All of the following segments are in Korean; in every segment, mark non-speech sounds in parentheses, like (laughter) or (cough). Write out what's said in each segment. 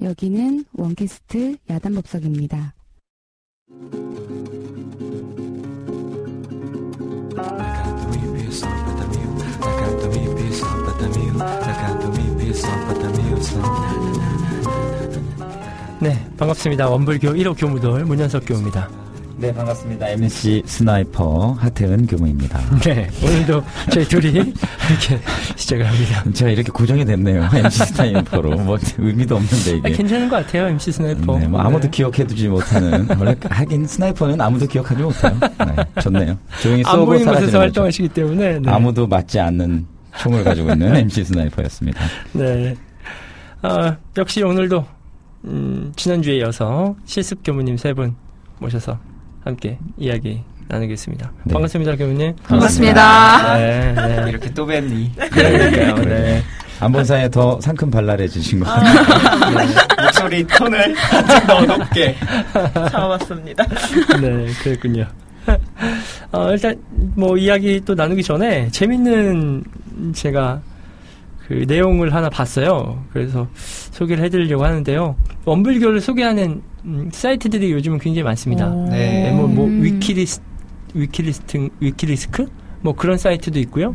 여기는 원캐스트 야단법석입니다. 네, 반갑습니다. 원불교 1호 교무돌 문현석 교무입니다. 네, 반갑습니다. MC 스나이퍼 하태은 교무입니다. (laughs) 네, 오늘도 저희 둘이 이렇게 시작을 합니다. (laughs) 제가 이렇게 고정이 됐네요. MC 스나이퍼로. 뭐 의미도 없는데 아, 이게. 괜찮은 것 같아요, MC 스나이퍼. 네, 뭐 아무도 네. 기억해두지 못하는 원래 하긴 스나이퍼는 아무도 기억하지 못해요. 네, 좋네요. 조용히 안 쏘고 사라지는. 활동하시기 때문에. 네. 아무도 맞지 않는 총을 가지고 있는 MC 스나이퍼였습니다. 네. 아, 역시 오늘도, 음, 지난주에 이어서 실습 교무님 세 분 모셔서 함께 이야기 나누겠습니다. 네. 반갑습니다, 교무님. 반갑습니다. 네, 네. (laughs) 이렇게 또 뵙니. 그러니까요, 네. 안본 사이에 더 상큼 발랄해지신 것 같아요. (laughs) 목소리 톤을 더 높게. 잡았습니다. 네, 그랬군요. 어, 일단, 뭐, 이야기 또 나누기 전에, 재밌는, 제가, 그, 내용을 하나 봤어요. 그래서, 소개를 해드리려고 하는데요. 원불교를 소개하는, 음, 사이트들이 요즘은 굉장히 많습니다. 네. 네, 뭐, 뭐, 음. 위키리스, 위키리스트, 위키리스크? 뭐, 그런 사이트도 있고요.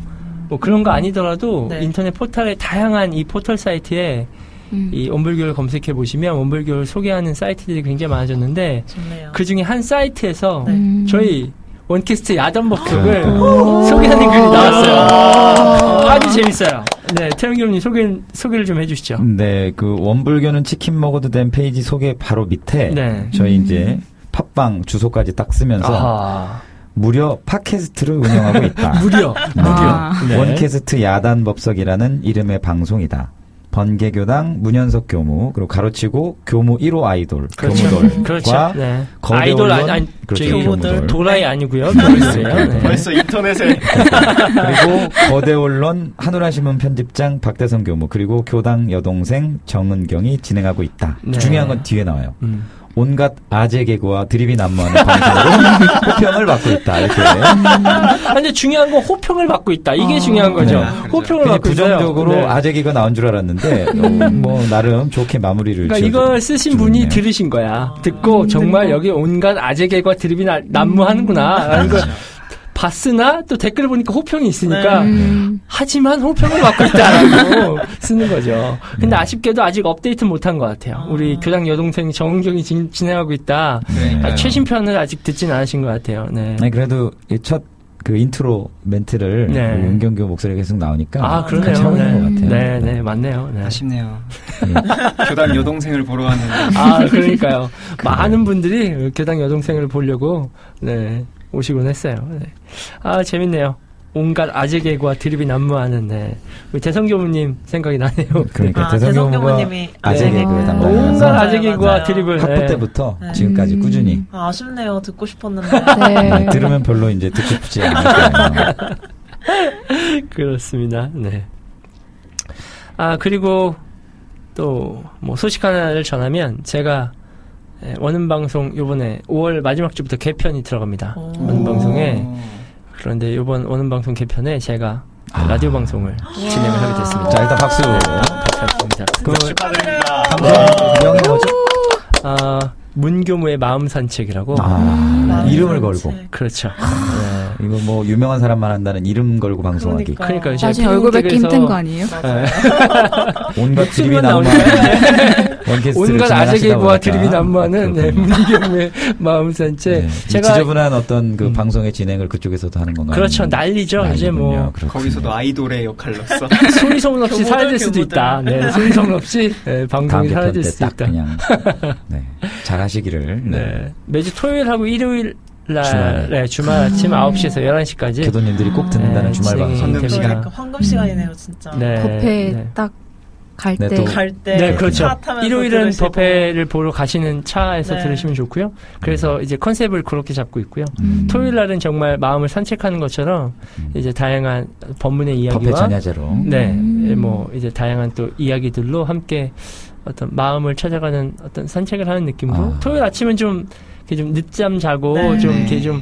뭐, 그런 거 아니더라도, 네. 인터넷 포털에, 다양한 이 포털 사이트에, 음. 이 원불교를 검색해 보시면, 원불교를 소개하는 사이트들이 굉장히 많아졌는데, 좋네요. 그 중에 한 사이트에서 네. 음. 저희 원캐스트 야단법석을 오. 소개하는 글이 나왔어요. 아주 재밌어요. 네, 태은 교무님 소개, 소개를 좀 해주시죠. 네, 그 원불교는 치킨 먹어도 된 페이지 소개 바로 밑에 네. 저희 음. 이제 팟빵 주소까지 딱 쓰면서 아하. 무려 팟캐스트를 운영하고 있다. (laughs) 무려. 아. 네. 원캐스트 야단법석이라는 이름의 방송이다. 번개교당 문현석 교무 그리고 가로치고 교무 1호 아이돌 그렇죠. 교무돌과 (laughs) 그렇죠. 네. 거대 아이돌 아니, 언론, 아니 그렇죠, 교무돌. 도라이 아니고요. (laughs) 교무였어요. 네. 벌써 인터넷에 (laughs) 그리고 거대 언론 한우라 신문 편집장 박대성 교무 그리고 교당 여동생 정은경이 진행하고 있다. 네. 중요한 건 뒤에 나와요. 음. 온갖 아재 개그와 드립이 난무하는 방송으로 (laughs) 호평을 받고 있다. 이렇게 아, 근데 중요한 건 호평을 받고 있다. 이게 아. 중요한 거죠. 네. 호평을 받고 있어요. 부정적으로 네. 아재 개그 나온 줄 알았는데 어, 뭐 나름 좋게 마무리를 그러니까 이걸 쓰신 분이 주네요. 들으신 거야. 듣고 정말 여기 온갖 아재 개과 드립이 나- 난무하는구나. 라는 걸 봤으나 또 댓글을 보니까 호평이 있으니까 음. 하지만 호평을 받고 있다라고 (laughs) 쓰는 거죠. 근데 아쉽게도 아직 업데이트 못한 것 같아요. 우리 교장 여동생 정은경이 진, 진행하고 있다. 아, 최신 편을 아직 듣진 않으신 것 같아요. 네. 아니 그래도 이첫그 인트로 멘트를 네. 우리 은경교 목소리가 계속 나오니까 아, 그러네요. 같이 하고 있는 것 네. 같아요. 네, 네, 맞네요. 네. 아쉽네요. (laughs) 예. 교당 여동생을 보러 왔는데. 아, 그러니까요. 많은 분들이 교당 여동생을 보려고, 네, 오시곤 했어요. 네. 아, 재밌네요. 온갖 아재 개그와 드립이 난무하는, 네. 우리 대성교무님 생각이 나네요. 그러니까 아, 대성교무님이 아재 네. 개그 아. 담당이라서 온갖 아재 개그와. 드립을. 학부 네. 때부터 네. 지금까지 음. 꾸준히 아, 아쉽네요. 듣고 싶었는데. 네. 네, 들으면 별로 이제 듣고 싶지 거예요. (laughs) 그렇습니다. 네. 아, 그리고 또, 뭐, 소식 하나를 전하면, 제가, 예, 원음 방송 요번에 5월 마지막 주부터 개편이 들어갑니다. 오. 원음 방송에. 그런데 요번 원음 방송 개편에 제가 아. 라디오 방송을 진행을 하게 됐습니다. 자 일단 박수. 감사합니다. 그, 축하드립니다. 명이 뭐죠? 아, 문교무의 마음 산책이라고. 아, 음. 이름을 걸고 그렇죠. 네. 이거 뭐 유명한 사람만 한다는 이름 걸고 방송하기. 그러니까. 그러니까 이제 나중에 얼굴 뵙기 힘든 거 아니에요? (laughs) 온갖 드립이 (laughs) 원캐스트를 온갖 아재 진행하시다 개그와 보니까. 드립이 난무하는 네. 문교무의 (laughs) 마음 산책. 네, 이 제가 지저분한 어떤 그 음. 방송의 진행을 그쪽에서도 하는 건가요? 그렇죠. 난리죠. 이제 뭐 난리군요. 그렇군요. 거기서도 아이돌의 역할로서. 소리 소문 없이 교무들, 사라질 수도. 있다. 네, 소리 소문 없이 네, 방송이 사라질 때 수도 딱 있다. 그냥 네, 잘하시기를 네. 네. 매주 토요일하고 일요일 날 주말에. 네, 주말 아침 9시에서 11시까지 교도님들이 꼭 듣는다는 네, 주말 방송. 시간. 그러니까 황금 시간이네요, 진짜. 네. 법회 네. 딱갈 네, 때. 또갈 때. 네, 그렇죠. 일요일은. 법회를 보러 가시는 차에서 네. 들으시면 좋고요. 그래서 이제 컨셉을 그렇게 잡고 있고요. 음. 토요일 날은 정말 마음을 산책하는 것처럼 음. 이제 다양한 법문의 법회 이야기와 전야제로. 네, 음. 뭐 이제 다양한 또 이야기들로 함께 어떤 마음을 찾아가는 어떤 산책을 하는 느낌으로 아. 토요일 아침은 좀 이렇게 좀 늦잠 자고 네. 좀 네. 이렇게 좀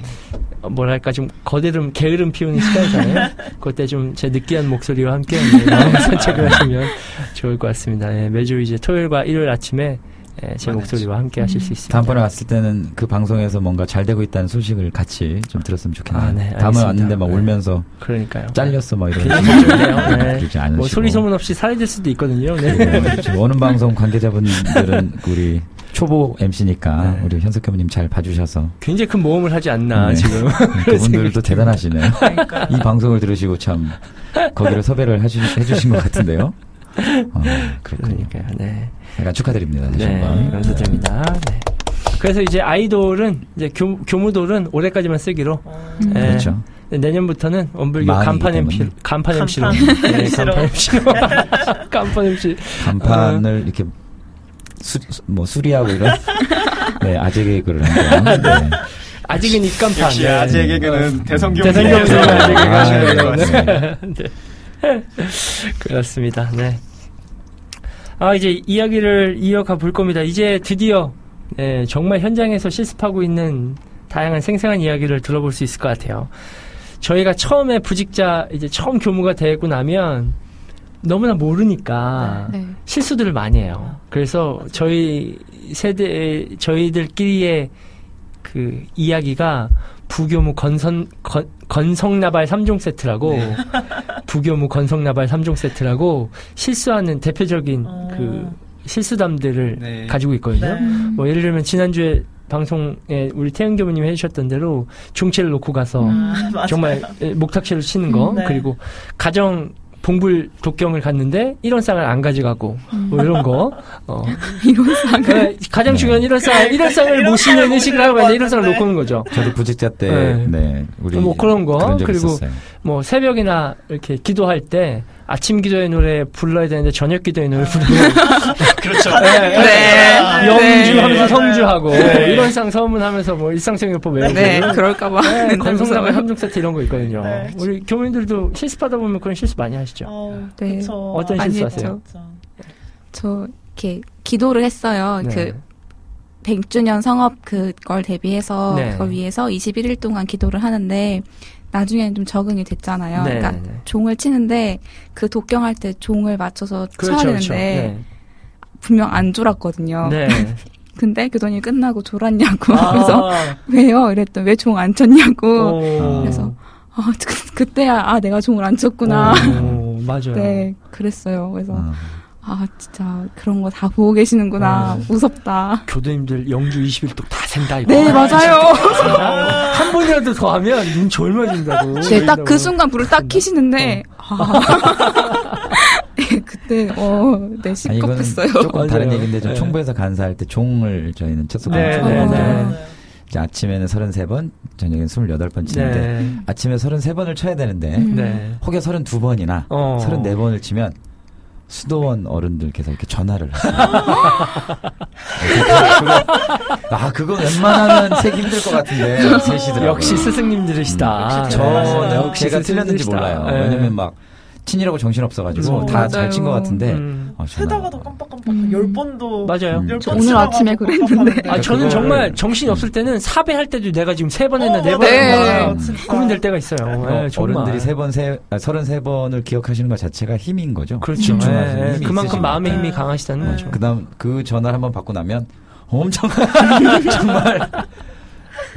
어, 뭐랄까 좀 거대름 게으름 피우는 시간이잖아요. (laughs) 그때 좀 제 느끼한 목소리와 함께 네, 마음 (laughs) 산책을 하시면 좋을 것 같습니다. 예, 매주 이제 토요일과 일요일 아침에 예, 제 맞아요. 목소리와 함께 하실 수 있습니다. 다음번에 왔을 때는 그 방송에서 뭔가 잘 되고 있다는 소식을 같이 좀 들었으면 좋겠네요. 아, 네, 다음에. 왔는데 막 네. 울면서 그러니까 잘렸어 막 이런. 네. 그러지 않으시고. 뭐 소리 소문 없이 사라질 수도 있거든요. 네. 그리고 지금 오는 방송 관계자분들은 우리 초보 MC니까 네. 우리 현석 교수님 잘 봐주셔서 굉장히 큰 모험을 하지 않나 네. 지금. (laughs) 그분들도 대단하시네요. 이 방송을 들으시고 참 거기를 섭외를 해주, 해주신 것 같은데요. 어, 그렇군요. 그러니까요. 네. 약간 축하드립니다. 다시 네, 한번. 감사드립니다. 네. 그래서 이제 아이돌은 이제 교, 교무돌은 올해까지만 쓰기로 어, 네. 그렇죠. 내년부터는 원불교 간판 MC. 간판 MC로 간판 네, MC로. 간판 MC로 (laughs) 간판 MC 간판을 이렇게 수, 수- 뭐 수리하고 이런 (laughs) 네 아재 개그를 한거요 네. 아직은 입간판 역시 네. 아재 개그는 대성경 대성경 선생님 아재 개그 아, 하시는 네, 걸로. 맞습니다. 네. 그렇습니다. 네. 아 이제 이야기를 이어가 볼 겁니다. 이제 드디어 네, 정말 현장에서 실습하고 있는 다양한 생생한 이야기를 들어볼 수 있을 것 같아요. 저희가 처음에 부직자 이제 처음 교무가 되고 나면 너무나 모르니까 네. 실수들을 많이 해요. 그래서 저희 세대 저희들끼리의 그 이야기가 부교무 건선 건, 건성나발 3종 세트라고 (laughs) 부교무 건성나발 3종 세트라고 실수하는 대표적인 어. 그 실수담들을 네. 가지고 있거든요. 네. 뭐 예를 들면 지난주에 방송에 우리 태영 교무님이 해주셨던 대로 종치를 놓고 가서 음. 맞아요. 정말 예, 목탁치를 치는 거 음, 네. 그리고 가정 봉불 독경을 갔는데 일원상을 안 가져가고 뭐 이런 거 (laughs) 어. 이런 상을. 그 가장 중요한 일원상 일원상을 못 신는 의식을 하고 있는데 일원상을 놓고 오는 거죠. 저도 부직자 때 네. 네, 우리 뭐 그런 거, 그런 적 그리고 있었어요. 뭐 새벽이나 이렇게 기도할 때 아침 기도의 노래 불러야 되는데 저녁 기도의 노래 부르고 (laughs) 그렇죠. 네, 영주하면서 네. 성주하고 일원상 서문하면서 뭐 일상생활법 외우고 네, 그럴까봐. 네, 건성나발 함정 세트 이런 거 있거든요. 네. 우리 교민들도 실습하다 보면 그런 실수 많이 하시죠. 어, 네. 그쵸. 어떤? 했죠. 저 이렇게 기도를 했어요. 네. 그 100주년 성업 그걸 대비해서 네. 그걸 위해서 21일 동안 기도를 하는데 나중에는 좀 적응이 됐잖아요. 네, 그러니까 네. 종을 치는데 그 독경할 때 종을 맞춰서 쳐야 그렇죠, 되는데 그렇죠. 분명 안 졸았거든요. 네. 네. (laughs) 근데 교도님 끝나고 졸았냐고 아, 그래서 왜요? 이랬더니 왜 종 안 쳤냐고. 오. 그래서 아 그, 그때야 아 내가 종을 안 쳤구나. 오, 맞아요. (laughs) 네 그랬어요. 그래서 어. 아 진짜 그런 거 다 보고 계시는구나 네. 무섭다. 교도님들 영주 21도 다 센다 이거. 네 맞아요. (laughs) 한 번이라도 더 하면 눈 졸며진다고. 네딱 그 순간 불을 딱 키시는데 아. (laughs) 네, 그때 어네 이거는 시겁했어요. 조금. 다른 얘기인데 저 네. 총부에서 간사할 때 종을 저희는 쳤었거든요. 네, 네, 네, 네. 이제 아침에는 33번, 저녁에는 28번 치는데 네. 아침에 33번을 쳐야 되는데 음. 네. 혹여 32번이나 어. 34번을 치면 수도원 어른들께서 이렇게 전화를 (laughs) 아, 그거 웬만하면 세기 힘들 것 같은데, (laughs) 셋이더라고요. 역시 스승님들이시다. 역시 저는 역시 제가 틀렸는지. 몰라요. 네. 왜냐면 막, 친이라고 정신없어가지고 음. 다 잘. 친 것 같은데, 음. 어. 세다가도 깜빡깜빡 음. 열 번도 맞아요. 음. 열저번 오늘 아침에 그랬는데. 아, 저는 정말 정신이 없을 때는 사배 할 때도 내가 지금 세 번 했나 어, 네번 네. 했나 진짜. 고민될 때가 있어요. 어, 네, 정말. 어른들이 세 번, 세, 아, 33번을 기억하시는 것 자체가 힘인 거죠. 그렇죠. 네, 힘이 그만큼 마음의. 힘이 강하시다는 네. 거죠. 그 다음 그 전화를 한번 받고 나면 엄청 (laughs) 정말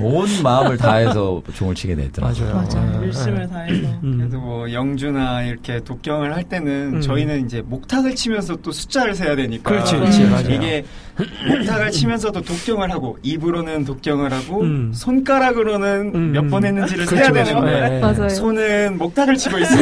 온 마음을 다해서 종을 치게 되더라고요. 맞아요. 맞아요. 네. 일심을 다해서. 음. 그래도 뭐 영주나 이렇게 독경을 할 때는 음. 저희는 이제 목탁을 치면서 또 숫자를 세야 되니까 그렇지, 그렇지, 음. 맞아요. 이게 목탁을 치면서도 독경을 하고 입으로는 독경을 하고 음. 손가락으로는 음. 몇번 했는지를 그렇죠, 세야 그렇죠. 되는데 네. 맞아요. 손은 목탁을 치고 있어.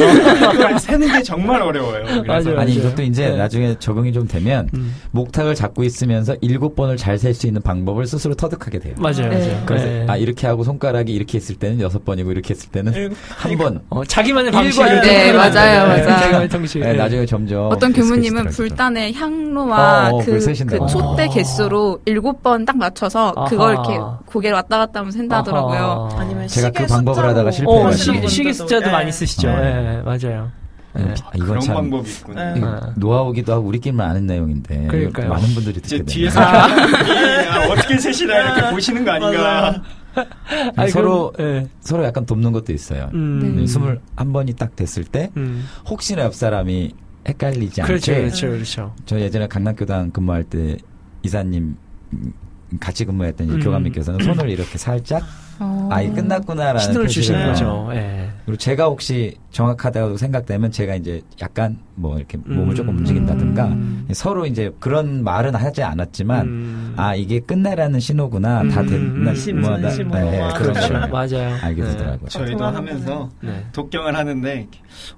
그걸 세는 게 정말 어려워요. 그래서 맞아요. 아니 이것도 이제 네. 나중에 적응이 좀 되면 음. 목탁을 잡고 있으면서 일곱 번을 잘 셀 수 있는 방법을 스스로 터득하게 돼요. 맞아요, 네. 맞아요. 그래서 네. 아 이렇게 하고 손가락이 이렇게 했을 때는 여섯 번이고 이렇게 했을 때는 일곱- 한 번. 어, 자기만의 일. 네, 맞아요. 맞아요. 자기만의 방식. 네, 나중에 점점 어떤 교무님은. 불단의 향로와 어, 어, 그. 그 촛대 아. 개수로 일곱 번 딱 맞춰서 아하. 그걸 이렇게 고개를 왔다 갔다 하면서 센다더라고요. 아하. 아니면 제가 그 방법을 숫자로 하다가 어. 시, 하시는 시계 숫자도 예. 많이 쓰시죠. 네. 네, 맞아요. 네, 네. 아, 이건 그런 참 방법이 있구나. 네. 아. 노하우기도 하고 우리끼리만 아는 내용인데 그러니까요. 많은 분들이 듣게 뒤에서 되네요. (laughs) 아, 어떻게 셋이나 이렇게 보시는 거 아닌가. 아 (laughs) 니, 서로 그럼, 예. 서로 약간 돕는 것도 있어요. 음. 네. 스물 한 번이 딱 됐을 때 음. 혹시나 옆 사람이 헷갈리지 않게 그렇죠, 그렇죠, 그렇죠. 저 예전에 강남교당 근무할 때 이사님 음, 같이 근무했던 이 음. 교감님께서는 손을 이렇게 살짝 어. 아, 이 끝났구나라는 신호를 주시는 거죠. 예. 그리고 제가 혹시 정확하다고 생각되면 제가 이제 약간 뭐 이렇게 몸을 음. 조금 움직인다든가 음. 서로 이제 그런 말은 하지 않았지만 음. 아 이게 끝내라는 신호구나 다 음. 됐나 의심, 뭐, 나- 의심으로 네, 막. 그렇죠. (laughs) 맞아요. 알게 네. 되더라고요. 저희도 하면서 네. 독경을 하는데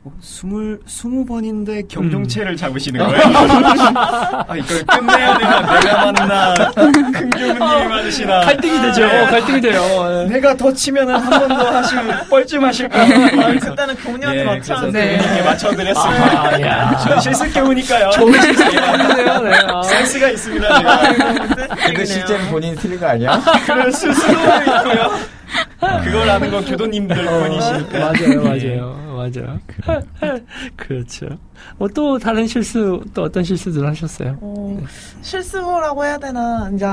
어, 스물 스무 번인데 음. 경종체를 잡으시는 거예요. 아 이걸 끝내야 되나 내가 맞나 큰 교무님이 맞으시나 갈등이 되죠. 네. 갈등이 돼요. 예. 내가 더 치면은 한 번 더 하시면 뻘쭘하실까 아, 그때는 교훈이한테 예, 맞춰. 네. 맞춰드렸습니다. 아, 야. (laughs) 전 실습 교무니까요. 좋은 실수네요. 네. 아. 센스가 있습니다. 제가. 근데 실제로 본인이 틀린 거 아니야? 그럴 수도 있고요. 그걸 아는 건 교도님들 뿐이시니까. 맞아요, 맞아요, 맞아요. (laughs) 그렇죠. 뭐또 다른 실수, 또 어떤 실수들 하셨어요? 어, 실습이라고 해야 되나 이제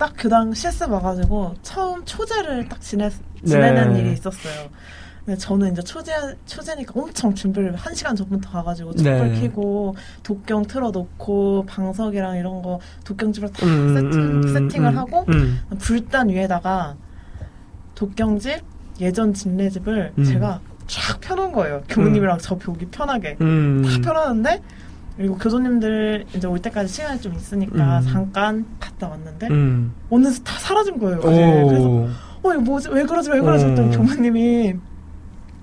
딱 교당 실습 와가지고 처음 초제를 딱 지내, 지내는 네. 일이 있었어요. 근데 저는 이제 초제 초제니까 엄청 준비를 한 시간 전부터 가가지고 네. 촛불 켜고 독경 틀어놓고 방석이랑 이런 거 독경집을 다 음, 세팅, 음, 세팅을 음, 하고 음. 불단 위에다가 독경집 예전 진례집을 음. 제가 쫙 펴놓은 거예요. 교우님이랑 저 보기 편하게. 음. 다 펴놨는데 그리고 교수님들 이제 올 때까지 시간이 좀 있으니까 음. 잠깐 갔다 왔는데 음. 어느새 다 사라진 거예요. 어제. 그래서 오. 어 이거 뭐지 왜 그러지 왜 그러지 했더니 음. 교무님이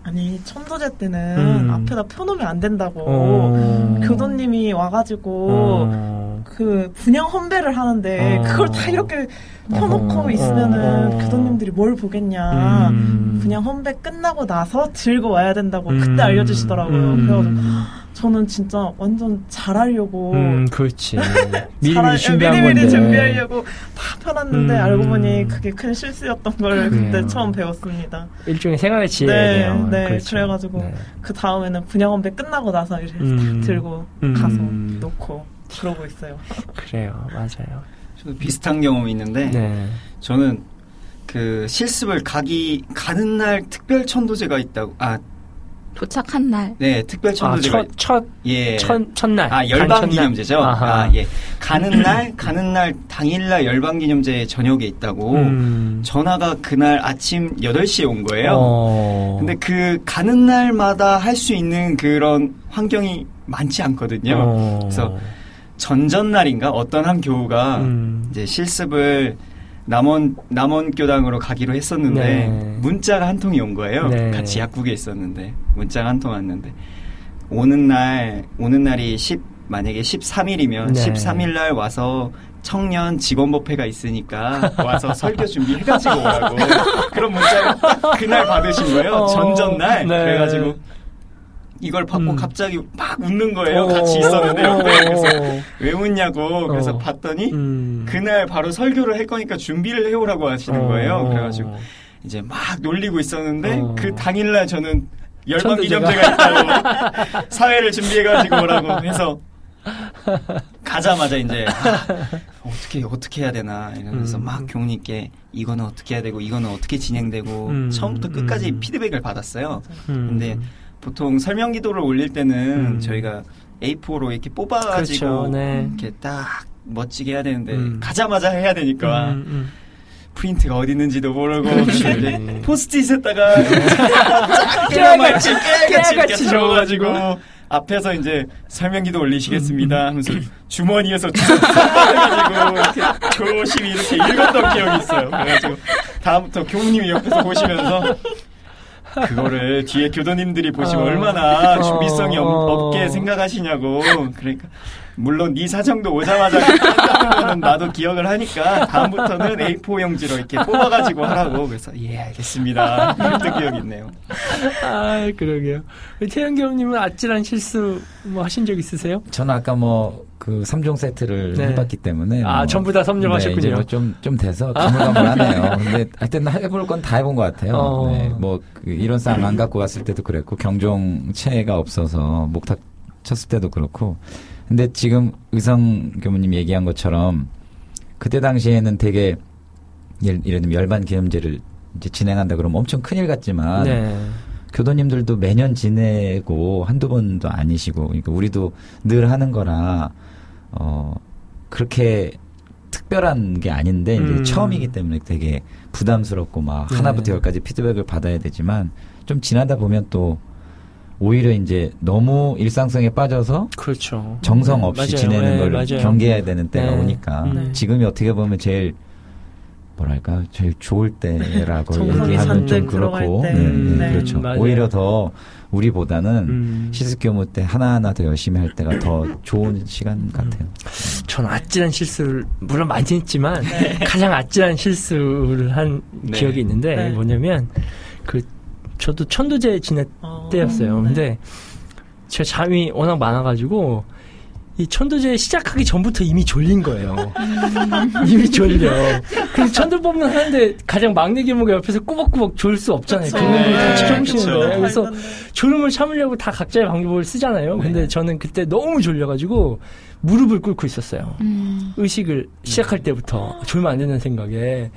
아니 천도제 때는 음. 앞에다 펴놓으면 안 된다고 어. 교도님이 와가지고 어. 그 분양 헌배를 하는데 어. 그걸 다 이렇게 펴놓고 어. 있으면은 어. 교도님들이 뭘 보겠냐 음. 분양 헌배 끝나고 나서 들고 와야 된다고 음. 그때 알려주시더라고요. 음. 그래가지고 저는 진짜 완전 잘하려고 음, 그렇지. (laughs) 미리 잘하- 미리 준비한 미리. 미리 준비하려고 다 펴놨는데 음. 알고 보니 그게 큰 실수였던 걸 그래요. 그때 처음 배웠습니다. 일종의 생활의 지혜네요. 네, 네. 그렇죠. 그래가지고 네. 그 다음에는 분양 헌배 끝나고 나서 이렇게 음. 딱 들고 음. 가서 놓고 그러고 있어요. 그래요, 맞아요. 비슷한 경험이 있는데 네. 저는 그 실습을 가기 가는 날 특별 천도제가 있다고 아 도착한 날. 네 특별 아, 천도제가 첫, 첫, 예 첫, 첫날. 아 열방. 기념제죠. 아하. 아 예. 가는 날 가는 날 당일 날 열방 기념제 저녁에 있다고 음. 전화가 그날 아침 8시에 온 거예요. 어. 근데 그 가는 날마다 할 수 있는 그런 환경이 많지 않거든요. 어. 그래서 전전날인가 어떤 한 교우가 음. 이제 실습을 남원 남원 교당으로 가기로 했었는데 네. 문자가 한 통이 온 거예요. 네. 같이 약국에 있었는데 문자가 한 통 왔는데 오는 날 오는 날이 10 만약에 13일이면 네. 13일 날 와서 청년 직원법회가 있으니까 와서 설교 준비해가지고 오라고 그런 문자를 딱 그날 받으신 거예요. 어. 전전날 네. 그래가지고 이걸 받고 음. 갑자기 막 웃는 거예요. 어. 같이 있었는데 옆에 그래서 어. 왜 웃냐고 그래서 어. 봤더니 음. 그날 바로 설교를 할 거니까 준비를 해오라고 하시는 어. 거예요. 그래가지고 이제 막 놀리고 있었는데 어. 그 당일날 저는 열방. 기념제가 있다고 사회를 준비해가지고 오라고 해서 가자마자 이제 아, 어떻게 어떻게 해야 되나 이러면서 음. 막 교우님께 이거는 어떻게 해야 되고 이거는 어떻게 진행되고 음. 처음부터 끝까지 음. 피드백을 받았어요. 음. 근데 보통 설명 기도를 올릴 때는 음. 저희가 A4로 이렇게 뽑아가지고 그렇죠. 네. 이렇게 딱 멋지게 해야 되는데 음. 가자마자 해야 되니까 음, 음. 프린트가 어디 있는지도 모르고 그렇지. 이제 포스트잇에다가 (laughs) 깨알같이 깨알같이 깨알같이 적어가지고 앞에서 이제 설명기도 올리시겠습니다 하면서 주머니에서 이렇게 조심히 이렇게 읽었던 기억이 있어요. 그래가지고 다음부터 교무님이 옆에서 보시면서 그거를 (laughs) 뒤에 교도님들이 보시면 어. 얼마나 준비성이 없, 어. 없게 생각하시냐고 그러니까 물론 네 사정도 오자마자 거는 나도 기억을 하니까 다음부터는 A4 용지로 이렇게 뽑아가지고 하라고 그래서 예 알겠습니다 그랬던 기억이 있네요 아, 그러게요. 태영 교수님은 아찔한 실수 뭐 하신 적 있으세요? 저는 아까 뭐 그 3종 세트를 네. 해봤기 때문에 아, 뭐 전부 다 섭렵하셨군요. 네, 이제 뭐 좀 좀 돼서 가물가물하네요. 근데 하여튼 해볼 건 다 해본 것 같아요. 어. 네, 뭐 그 이론상 안 갖고 왔을 때도 그랬고 경종체가 없어서 목탁 쳤을 때도 그렇고. 근데 지금 의성 교무님 얘기한 것처럼 그때 당시에는 되게 예를, 예를 들면 열반 기념제를 이제 진행한다 그러면 엄청 큰일 같지만 네. 교도님들도 매년 지내고 한두 번도 아니시고 그러니까 우리도 늘 하는 거라 어 그렇게 특별한 게 아닌데 이제 음. 처음이기 때문에 되게 부담스럽고 막 네. 하나부터 열까지 피드백을 받아야 되지만 좀 지나다 보면 또 오히려 이제 너무 일상성에 빠져서 그렇죠. 정성 없이 맞아요. 지내는 네, 걸 맞아요. 경계해야 되는 때가 네. 오니까 음. 지금이 어떻게 보면 제일 뭐랄까 제일 좋을 때라고 (laughs) 얘기하면 좀 그렇고. 네, 음, 네, 그렇죠 맞아요. 오히려 더 우리보다는 음. 시스교무 때 하나하나 더 열심히 할 때가 더 좋은 시간 같아요. 전 아찔한 실수를 물론 많이 했지만 가장 아찔한 실수를 한 네. 기억이 있는데 네. 뭐냐면 그 저도 천도제 지낼 어, 때였어요. 네. 근데 제가 잠이 워낙 많아가지고 이 천도제 시작하기 전부터 이미 졸린 거예요. (laughs) 이미 졸려. 그래서 천도 뽑는 하는데 가장 막내 교무가 옆에서 꾸벅꾸벅 졸 수 없잖아요. 그쵸. 교무들이 다 네, 지켜보시는데. 그쵸. 그래서 졸음을 참으려고 다 각자의 방법을 쓰잖아요. 근데 네. 저는 그때 너무 졸려가지고 무릎을 꿇고 있었어요. 음. 의식을 시작할 때부터 졸면 안 된다는 생각에.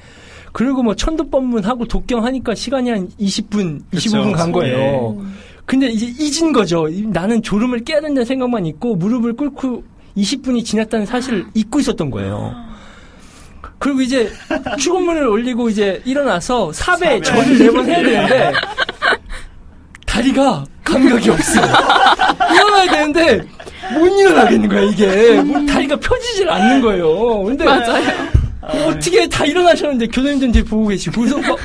그리고 뭐 천도법문 하고 독경 하니까 시간이 한 20분, 25분 간 그쵸. 거예요. 음. 근데 이제 잊은 거죠. 이- 나는 졸음을 깨야 된다는 생각만 있고 무릎을 꿇고 20분이 지났다는 사실을 잊고 있었던 거예요. 그리고 이제 축원문을 올리고 이제 일어나서 삽에 삽에. 절을 네 번 해야 되는데 다리가 감각이 없어. 일어나야 되는데 못 일어나겠는 거야 이게. 뭐 다리가 펴지질 않는 거예요. 근데 어떻게 다 일어나셨는데 뒤에 보고 계시고 그래서 막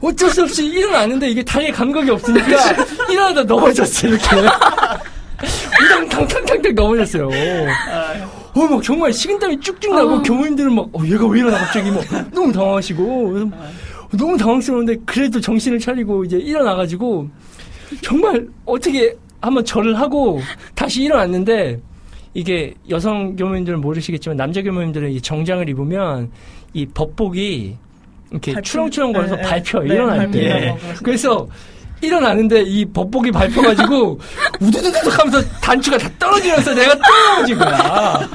어쩔 수 없이 일어나는데 이게 다리에 감각이 없으니까 (laughs) 일어나다 넘어졌어 이렇게. (laughs) 우당 탕탕탕탕 넘어졌어요. 어, 막 정말 식은땀이 쭉쭉 나고 어. 교무님들은 막 어, 얘가 왜 일어나 갑자기 뭐 (laughs) 너무 당황하시고. 그래서 너무 당황스러운데 그래도 정신을 차리고 이제 일어나가지고 정말 어떻게 한번 절을 하고 다시 일어났는데 이게 여성 교무님들은 모르시겠지만 남자 교무님들은 이 정장을 입으면 이 법복이 이렇게 밟힌- 추렁추렁거려서 네, 네. 밟혀 네, 일어날 때 그러시더라고요. 그래서 일어나는데 이 법복이 밟혀가지고 (laughs) 우두두둑 하면서 단추가 다 떨어지면서 내가 떨어진 거야.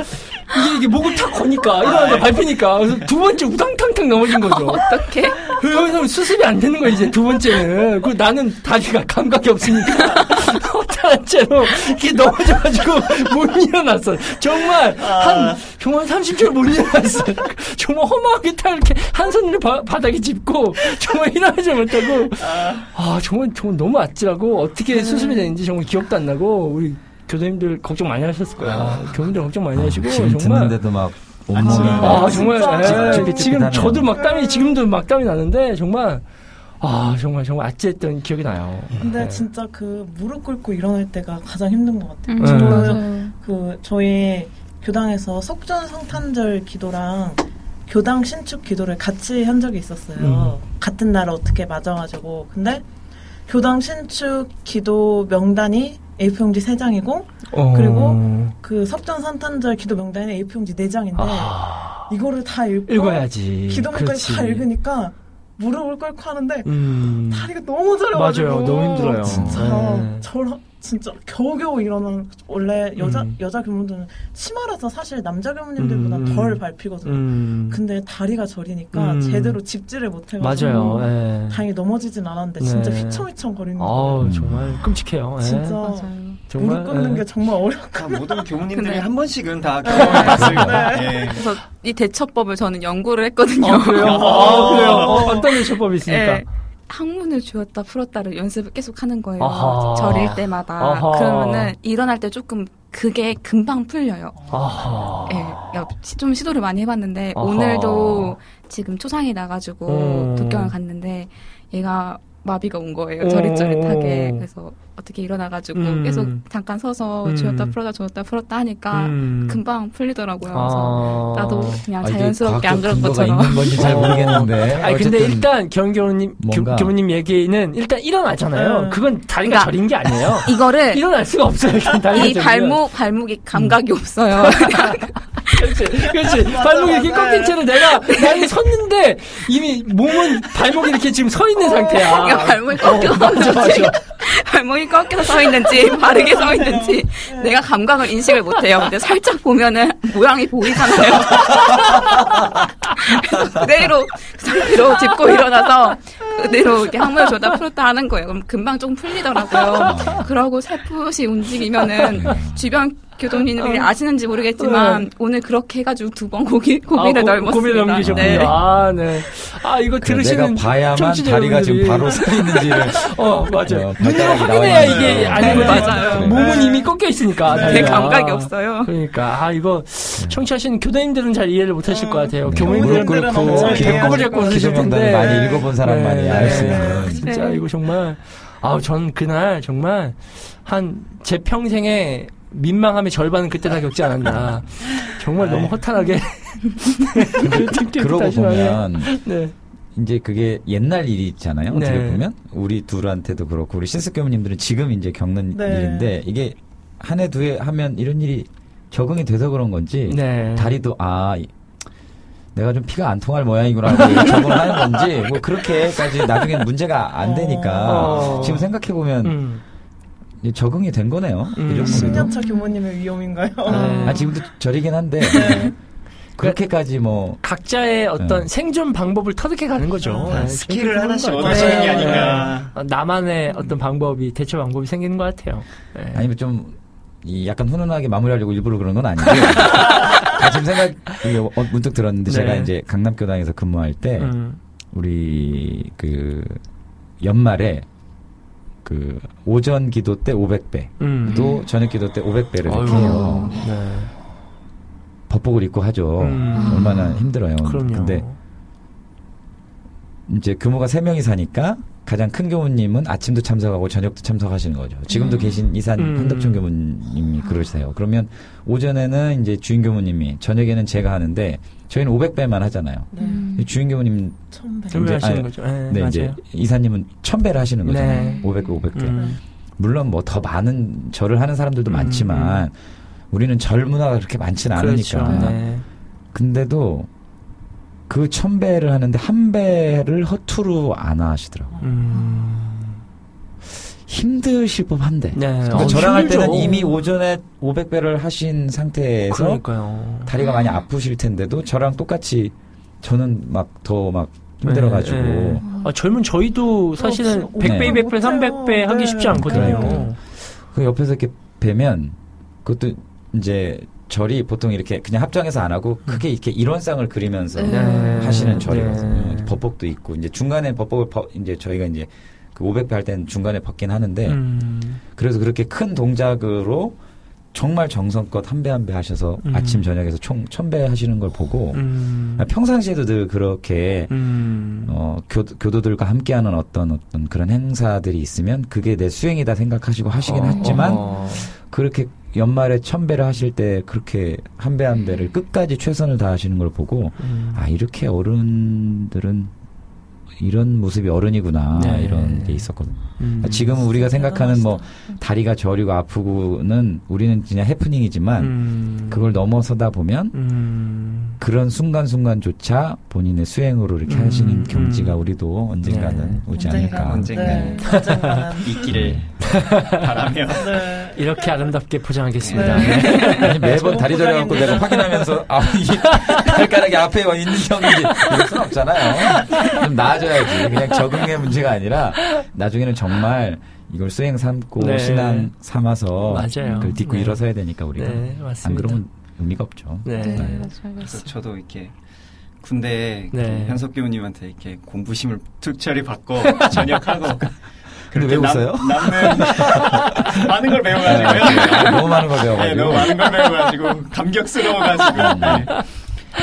이게, 이게 목을 탁 거니까 일어나다 밟히니까 그래서 두 번째 우당탕탕 넘어진 거죠. 어떻게? 여기서 수습이 안 되는 거야 이제 두 번째는. 그 나는 다리가 감각이 없으니까 허탈한 채로 이렇게 넘어져가지고 못 일어났어. 정말 한 정말 30초 못 일어났어. 정말 허망하게 딱 이렇게 한 손으로 바, 바닥에 짚고 정말 일어나지 못하고 아 정말 정말 너무 아찔하고 어떻게 수습이 되는지 정말 기억도 안 나고 우리 교수님들 걱정 많이 하셨을 거야. 교수님들 걱정 많이 하시고 지금 정말 듣는데도 막 온몸이 아, 아막 정말 진짜 예, 찝찝찝찝하네요. 지금 저도 막 땀이 지금도 막 땀이 나는데 정말 아 정말 정말 아찔했던 기억이 나요. 근데 네. 진짜 그 무릎 꿇고 일어날 때가 가장 힘든 것 같아요. 음, 네. 맞아요. 그 저희 교당에서 석전 성탄절 기도랑 교당 신축 기도를 같이 한 적이 있었어요. 같은 날 어떻게 맞아가지고 근데 교당 신축 기도 명단이 A4용지 3장이고 어, 그리고 그 석전 성탄절 기도 명단이 A4용지 4장인데 아, 이거를 다 읽고 읽어야지. 기도문까지. 다 읽으니까 무릎을 꿇고 하는데 음. 다리가 너무 저려가지고 맞아요. 너무 힘들어요. 진짜 네. 저 진짜 겨우겨우 일어나는 원래 여자 음. 여자 교무들은 치마라서 사실 남자 교무님들보다 음. 덜 밟히거든요. 음. 근데 다리가 저리니까 음. 제대로 짚지를 못해가지고 맞아요. 예. 다행히 넘어지진 않았는데 진짜 네. 휘청휘청 거리는 거예요. 정말 끔찍해요. 예. 진짜 맞아요. 정말 무릎 꿇는 예. 게 정말 어렵고 다 모든 교무님들이 근데- 한 번씩은 다 경험해봤을 거예요. 예. 그래서 이 대처법을 저는 연구를 했거든요. 아, 그래요? (laughs) 아, 그래요? 어, 어떤 대처법이 있습니까? 예. 항문을 쥐었다 풀었다를 연습을 계속 하는 거예요. 아하. 절일 때마다. 아하. 그러면은 일어날 때 조금 그게 금방 풀려요. 아하. 예. 좀 시도를 많이 해봤는데 아하. 오늘도 지금 초상이 나가지고 음. 독경을 갔는데 얘가 마비가 온 거예요. 오. 저릿저릿하게. 그래서 어떻게 일어나가지고 음. 계속 잠깐 서서 음. 쥐었다 풀었다 쥐었다 풀었다 하니까 음. 금방 풀리더라고요. 그래서 아. 나도 그냥 아, 이게 자연스럽게 안 그런 과학적 근거가 것처럼. 있는 건지 잘 어. 모르겠는데. (laughs) 아니 근데 어쨌든 일단 경교님 뭔가- 교무님 얘기는 일단 일어나잖아요. 네. 그건 다리가 그러니까 저린 게 아니에요. 이거를 일어날 수가 없어요. 다리가 이 저리면. 발목 발목이 감각이 없어요. (laughs) (laughs) 그렇지, 그렇지. 발목이 이렇게. 꺾인 채로 내가 나는 섰는데 이미 몸은 발목이 이렇게 지금 서 있는 상태야. 그러니까 발목이 어, 꺾여서 맞아, 맞아. (laughs) 발목이 꺾여서 서 있는지 바르게 서 있는지 내가 감각을 인식을 못해요. 근데 살짝 보면은 모양이 보이잖아요. (laughs) 그대로 그 상태로 짚고 일어나서 그대로 이렇게 항문을 줬다 풀었다 하는 거예요. 그럼 금방 좀 풀리더라고요. 그러고 살풋이 움직이면은 주변 교도님들이 아시는지 모르겠지만 오늘 그렇게 해가지고 두 번 고기 고기를 고- 넓었습니다. 고비를 넘기셨군요. 네. 아, 네. 아, 이거 그래, 들으시는 내가 봐야만 청취자 다리가 지금 여러분들이 바로 서 있는지를 (laughs) 어, 맞아요. 어, 눈으로 확인해야 이게 아닌 네. 맞아요. 몸은 네. 이미 꺾여 있으니까. 제 다리가. 감각이 없어요. 그러니까 아 이거 청취하시는 교도님들은 잘 이해를 못 하실 것 같아요. 네, 교무님들은 네, 배꼽을 잡고 기술명단을 텐데 많이 읽어본 사람만이 네, 알수 네. 있는 진짜 네. 이거 정말 아우 전 그날 정말 한 제 평생에 민망함의 절반은 그때 다 겪지 않았나. 정말 너무 허탈하게. (laughs) 그러고 보면 네. 이제 그게 옛날 일이잖아요. 어떻게 네. 보면 우리 둘한테도 그렇고 우리 신스 교무님들은 지금 이제 겪는 네. 일인데 이게 한 해 두 해 하면 이런 일이 적응이 돼서 그런 건지 네. 다리도 아 이- 내가 좀 피가 안 통할 모양이구나 적응을 (laughs) 하는 건지 뭐 그렇게까지 나중엔 문제가 안 되니까 어. 지금 생각해 보면 음. 적응이 된 거네요. 음. 이 정도면. 10년차 교무님의 위엄인가요? 네. 아 지금도 저리긴 한데 그렇게까지 뭐 각자의 어떤 네. 생존 방법을 터득해 가는 거죠. 아, 네, 스킬을 하나씩. 얻으시는 게 네. 아닌가. 어, 나만의 어떤 방법이 대처 방법이 생기는 것 같아요. 네. 아니면 좀, 이 약간 훈훈하게 마무리하려고 일부러 그런 건 아니고. 아, 지금 생각, 이게 어, 문득 들었는데 네. 제가 이제 강남교당에서 근무할 때, 음. 우리 그, 연말에 그, 오전 기도 때 500배, 음. 또 저녁 기도 때 500배를 이렇게 아이고. 해요. 네. 법복을 입고 하죠. 음. 얼마나 힘들어요. 그럼요. 근데 이제 규모가 3명이 사니까 가장 큰 교무님은 아침도 참석하고 저녁도 참석하시는 거죠. 지금도 계신 이산 음. 한덕천 교무님이 그러세요. 그러면 오전에는 이제 주인 교무님이 저녁에는 제가 하는데 저희는 500배만 하잖아요. 네. 이 주인 교무님 천배. 준비하시는 아니, 거죠. 네, 네, 맞아요. 이제 이사님은 1000배를 하시는 거잖아요. 네. 500배, 500배. 음. 물론 뭐 더 많은 절을 하는 사람들도 음, 많지만 우리는 절 문화가 그렇게 많지는 그렇죠. 않으니까. 네. 근데도 그 천 배를 하는데 한 배를 허투루 안 하시더라고. 요 음. 힘드실 법한데. 네. 그러니까 어, 저랑 할 힘들죠. 때는 이미 오전에 500배를 하신 상태에서 그러니까요. 다리가 많이 아프실 텐데도 저랑 똑같이 저는 막 더막 힘들어가지고 네, 네. 아, 젊은 저희도 사실은 어, 100배, 네. 200배, 300배 하기 네. 쉽지 않거든요. 그러니까요. 그 옆에서 이렇게 뵈면 그것도 이제 절이 보통 이렇게 그냥 합장해서 안 하고 크게 이렇게 일원상을 그리면서 네. 하시는 절이거든요. 네. 법복도 있고 이제 중간에 법복을 버- 이제 저희가 이제 그 500배 할 때는 중간에 벗긴 하는데 음. 그래서 그렇게 큰 동작으로 정말 정성껏 한 배 한 배 하셔서 음. 아침 저녁에서 총 1000배 하시는 걸 보고 음. 아, 평상시에도 늘 그렇게 음. 어, 교, 교도들과 함께하는 어떤 어떤 그런 행사들이 있으면 그게 내 수행이다 생각하시고 하시긴 어. 했지만 어. 그렇게 연말에 천 배를 하실 때 그렇게 한배한 배를 끝까지 최선을 다하시는 걸 보고 음. 아 이렇게 어른들은 이런 모습이 어른이구나 네. 이런 게 있었거든요. 음. 지금은 우리가 생각하는 뭐 다리가 저리고 아프고는 우리는 그냥 해프닝이지만 음. 그걸 넘어서다 보면 음. 그런 순간순간조차 본인의 수행으로 이렇게 음, 하시는 음. 경지가 우리도 언젠가는 네. 오지. 않을까. 언젠가. 네. 있기를 바라며. 네. 이렇게 아름답게 포장하겠습니다. 네. 아니 매번 다리 저려갖고. 내가 확인하면서 아 이게 발가락이 앞에 와 있는 형인지 이럴 순 없잖아요. 좀 나아져야지. 그냥 적응의 문제가 아니라 나중에는 정말 이걸 수행 삼고 네. 신앙 삼아서 맞아요. 그걸 딛고 네. 일어서야 되니까 우리가 네, 맞습니다. 안 그러면 의미가 없죠. 네. 네, 네. 맞아요. 그래서 저도 이렇게 군대에 네. 그 현석 교우님한테 이렇게 공부심을 특별히 받고 (laughs) 전역하고 근데 왜 웃어요? 남는 (laughs) 많은 걸 배워가지고요. 너무 많은 걸 네, 배워가지고 너무 많은 걸 배워가지고 감격스러워가지고 네.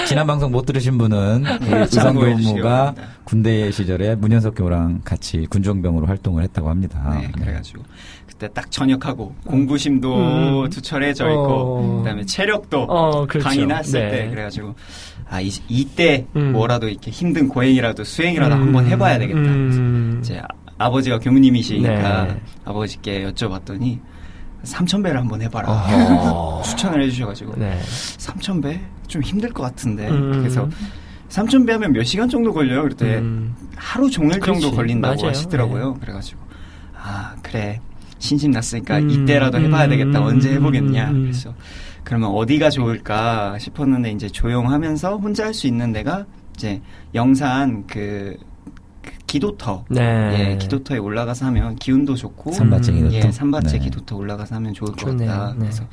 지난 방송 못 들으신 분은 우리 참고해 주시기 의상교무가. 군대 시절에 문현석 교우랑 같이 군종병으로 활동을 했다고 합니다. 네, 그래가지고 그때 딱 전역하고 공부심도 음. 투철해져 있고 어. 그다음에 체력도 어, 그렇죠. 강의 났을 네. 때 그래가지고 아 이, 이때 음. 뭐라도 이렇게 힘든 고행이라도 수행이라도 한번 해봐야 되겠다. 음. 이제 아- 아버지가 교무님이시니까 네. 아버지께 여쭤봤더니 3,000배를 한번 해봐라. (laughs) 추천을 해주셔가지고 네. 3,000배? 좀 힘들 것 같은데. 음. 그래서 3,000배 하면 몇 시간 정도 걸려요? 그랬더니 음. 하루 종일 정도 그렇지. 걸린다고 맞아요. 하시더라고요. 그래가지고 아 그래 신심 났으니까 음, 이때라도 해봐야 음, 되겠다. 음, 언제 해보겠냐. 음, 음. 그래서 그러면 어디가 좋을까 싶었는데 이제 조용하면서 혼자 할 수 있는 데가 이제 영산 그, 그 기도터 네. 예, 기도터에 올라가서 하면 기운도 좋고 산밭제 음, 기도터. 예, 산밭에 네. 기도터 올라가서 하면 좋을 것 좋네요. 같다. 네. 그래서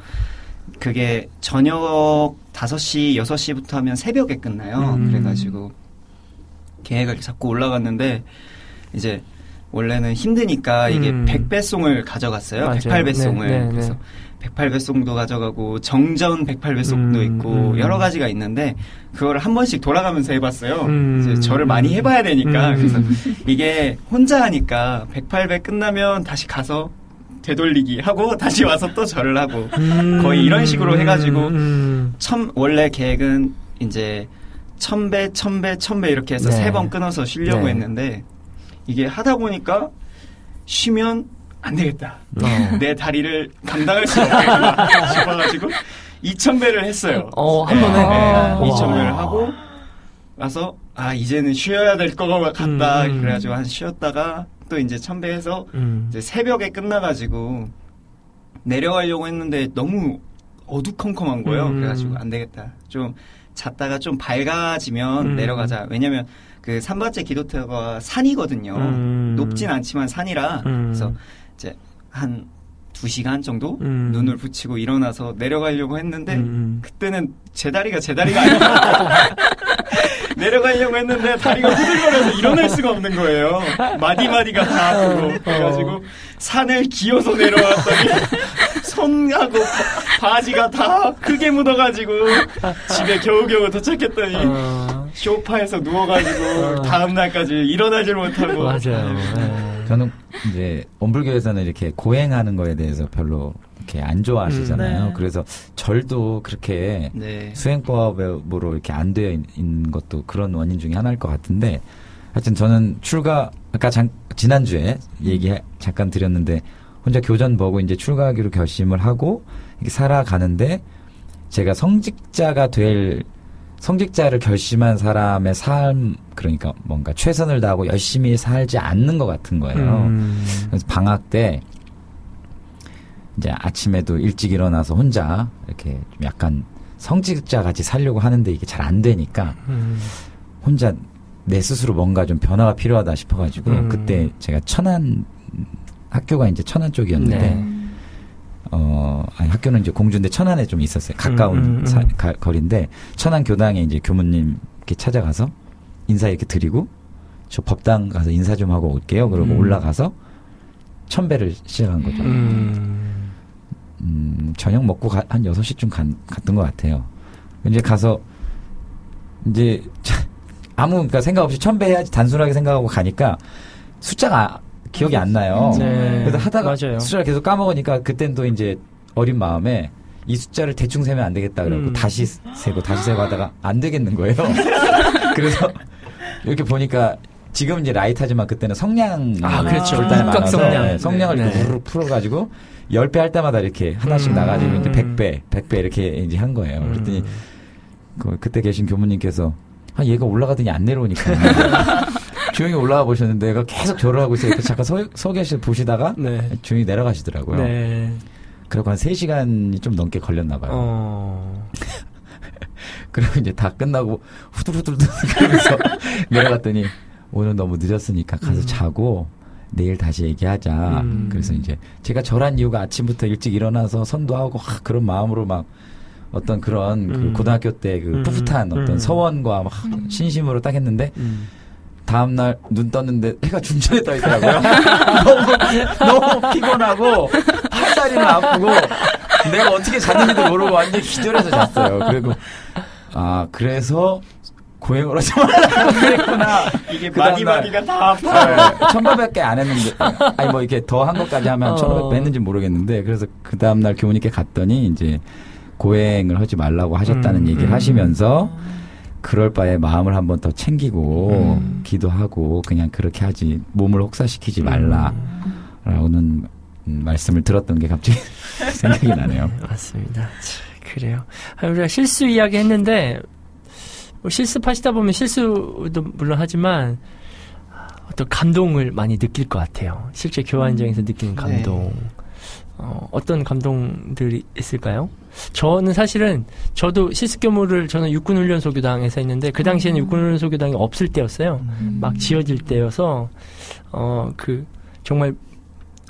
그게 저녁 5시, 6시부터 하면 새벽에 끝나요. 음. 그래가지고 계획을 잡고 올라갔는데 이제 원래는 힘드니까 이게 음. 100배송을 가져갔어요. 맞아요. 108배송을. 네, 네, 네. 그래서 108배송도 가져가고 정전 108배송도 음, 있고 음. 여러 가지가 있는데 그거를 한 번씩 돌아가면서 해봤어요. 음. 이제 저를 많이 해봐야 되니까 음. 그래서 이게 혼자 하니까 108배 끝나면 다시 가서 되돌리기 하고 다시 와서 또 절을 하고 음. 거의 이런 식으로 해가지고 음. 천 원래 계획은 이제 천배 천배 천배 이렇게 해서 네. 세번 끊어서 쉬려고 네. 했는데 이게 하다 보니까 쉬면 안 되겠다. 어. 내 다리를 감당할 수 없겠구나 (laughs) 싶어가지고 2,000배를 했어요. 어, 한 네, 번에? 네, 와. 2,000배를 하고 나서 아 이제는 쉬어야 될 것 같다. 음, 음. 그래가지고 한 쉬었다가 또 이제 1,000배 해서 음. 이제 새벽에 끝나가지고 내려가려고 했는데 너무 어두컴컴한 거예요. 음. 그래가지고 안 되겠다. 좀 잤다가 좀 밝아지면 음. 내려가자. 왜냐면 그 산밭제 기도터가 산이거든요. 음. 높진 않지만 산이라 음. 그래서 이제 한두 시간 정도 음. 눈을 붙이고 일어나서 내려가려고 했는데 음. 그때는 제 다리가 제 다리가 아니라 (laughs) 내려가려고 했는데 다리가 후들거려서 일어날 수가 없는 거예요. 마디마디가 다 아프고 그래가지고 산을 기어서 내려왔더니 (laughs) 손하고 바- 바지가 다 흙에 묻어가지고 집에 겨우겨우 도착했더니 어. 쇼파에서 누워가지고 어. 다음 날까지 일어나질 못하고 맞아요. 저는 이제 원불교에서는 이렇게 고행하는 거에 대해서 별로 이렇게 안 좋아하시잖아요. 음, 네. 그래서 절도 그렇게 네. 수행법으로 이렇게 안 되어 있- 있는 것도 그런 원인 중에 하나일 것 같은데 하여튼 저는 출가 아까 잠, 지난주에 얘기 잠깐 드렸는데 혼자 교전 보고 이제 출가하기로 결심을 하고 이렇게 살아가는데 제가 성직자가 될 성직자를 결심한 사람의 삶 그러니까 뭔가 최선을 다하고 열심히 살지 않는 것 같은 거예요. 음. 그래서 방학 때 이제 아침에도 일찍 일어나서 혼자 이렇게 좀 약간 성직자 같이 살려고 하는데 이게 잘 안 되니까 음. 혼자 내 스스로 뭔가 좀 변화가 필요하다 싶어가지고 음. 그때 제가 천안 학교가 이제 천안 쪽이었는데 네. 어 아니 학교는 이제 공주인데 천안에 좀 있었어요 가까운 음, 음, 음. 사- 가- 거리인데 천안 교당에 이제 교무님 이렇게 찾아가서 인사 이렇게 드리고 저 법당 가서 인사 좀 하고 올게요 그러고 음. 올라가서 천배를 시작한 거죠. 음. 음, 저녁 먹고 가- 한 6시쯤 간, 갔던 것 같아요. 이제 가서, 이제, 차- (laughs) 아무, 그러니까 생각 없이 천배 해야지 단순하게 생각하고 가니까 숫자가 기억이 안 나요. 네. 그래서 하다가 맞아요. 숫자를 계속 까먹으니까 그땐 또 이제 어린 마음에 이 숫자를 대충 세면 안 되겠다 그래고 음. 다시 세고 다시 세고 하다가 안 되겠는 거예요. (laughs) 그래서 이렇게 보니까 지금 이제 라이트하지만 그때는 성냥 아, 그렇죠. 육각 많아서 성냥. 네, 성냥을 네. 이렇게 네. 후루룩 풀어가지고 10배 할 때마다 이렇게 하나씩 음. 나가지고 이제 100배, 100배 이렇게 이제 한 거예요. 그랬더니 음. 그, 그때 계신 교무님께서 아, 얘가 올라가더니 안 내려오니까 (laughs) 조용히 올라가 보셨는데 얘가 계속 절을 하고 있어요. 잠깐 서, 서 계실 보시다가 (laughs) 네. 조용히 내려가시더라고요. 네. 그리고 한 3시간이 좀 넘게 걸렸나 봐요. 어. (laughs) 그리고 이제 다 끝나고 후들후들후들 그러면서 (laughs) 내려갔더니 오늘 너무 늦었으니까 가서 음. 자고 내일 다시 얘기하자. 음. 그래서 이제 제가 절한 이유가 아침부터 일찍 일어나서 선도하고 하, 그런 마음으로 막 어떤 그런 그 음. 고등학교 때그 음. 풋풋한 어떤 음. 서원과 막 신심으로 딱 했는데 음. 다음날 눈 떴는데 해가 중천에 떠 있더라고요. (laughs) 너무, 너무 피곤하고 팔다리는 아프고 내가 어떻게 잤는지도 모르고 완전 기절해서 잤어요. 그리고 아 그래서 고행을 하지 말라고 그랬구나. 이게 그 마디마디가 다 아파. 천바밖에 안 했는데 아니 뭐 이렇게 더 한 것까지 하면 어. 천오백 했는지 모르겠는데 그래서 그 다음날 교무님께 갔더니 이제 고행을 하지 말라고 하셨다는 음, 얘기를 음. 하시면서 그럴 바에 마음을 한번 더 챙기고 음. 기도하고 그냥 그렇게 하지 몸을 혹사시키지 말라라고는 음, 말씀을 들었던 게 갑자기 (laughs) 생각이 나네요. 맞습니다. 참, 그래요. 아, 우리가 실수 이야기 했는데, 뭐 실습하시다 보면 실수도 물론 하지만, 어떤 감동을 많이 느낄 것 같아요. 실제 교환장에서 느끼는 감동. 어, 어떤 감동들이 있을까요? 저는 사실은 저도 실습교무를 저는 육군훈련소교당에서 했는데 그 당시에는 육군훈련소교당이 없을 때였어요. 막 지어질 때여서 어 그 정말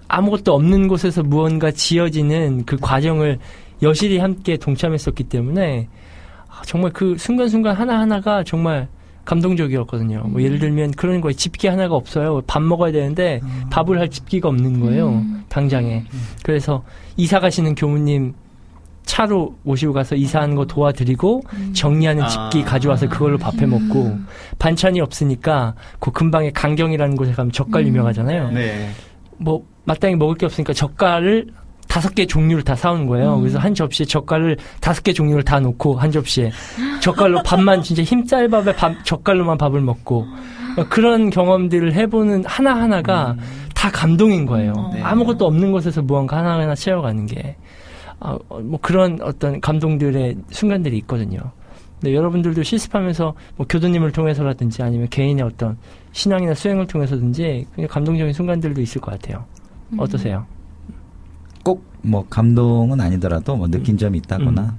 아무것도 없는 곳에서 무언가 지어지는 그 과정을 여실히 함께 동참했었기 때문에 아, 정말 그 순간순간 하나하나가 정말 감동적이었거든요. 뭐 예를 들면 그런 거에 집기 하나가 없어요. 밥 먹어야 되는데 밥을 할 집기가 없는 거예요. 음. 당장에. 그래서 이사 가시는 교무님 차로 모시고 가서 이사하는 거 도와드리고 정리하는 아. 집기 가져와서 그걸로 밥해 먹고 반찬이 없으니까 그 근방에 강경이라는 곳에 가면 젓갈 유명하잖아요. 네. 뭐 마땅히 먹을 게 없으니까 젓갈을 다섯 개 종류를 다 사오는 거예요. 그래서 한 접시에 젓갈을 다섯 개 종류를 다 놓고 한 접시에 젓갈로 (laughs) 밥만 진짜 힘쌀밥에 밥, 젓갈로만 밥을 먹고 그런 경험들을 해보는 하나 하나가 다 감동인 거예요. 네. 아무것도 없는 곳에서 무언가 하나 하나 채워가는 게. 아, 어, 뭐 그런 어떤 감동들의 순간들이 있거든요. 근데 여러분들도 실습하면서 뭐 교도님을 통해서라든지 아니면 개인의 어떤 신앙이나 수행을 통해서든지 그냥 감동적인 순간들도 있을 것 같아요. 어떠세요? 꼭 뭐 감동은 아니더라도 뭐 느낀 점이 있다거나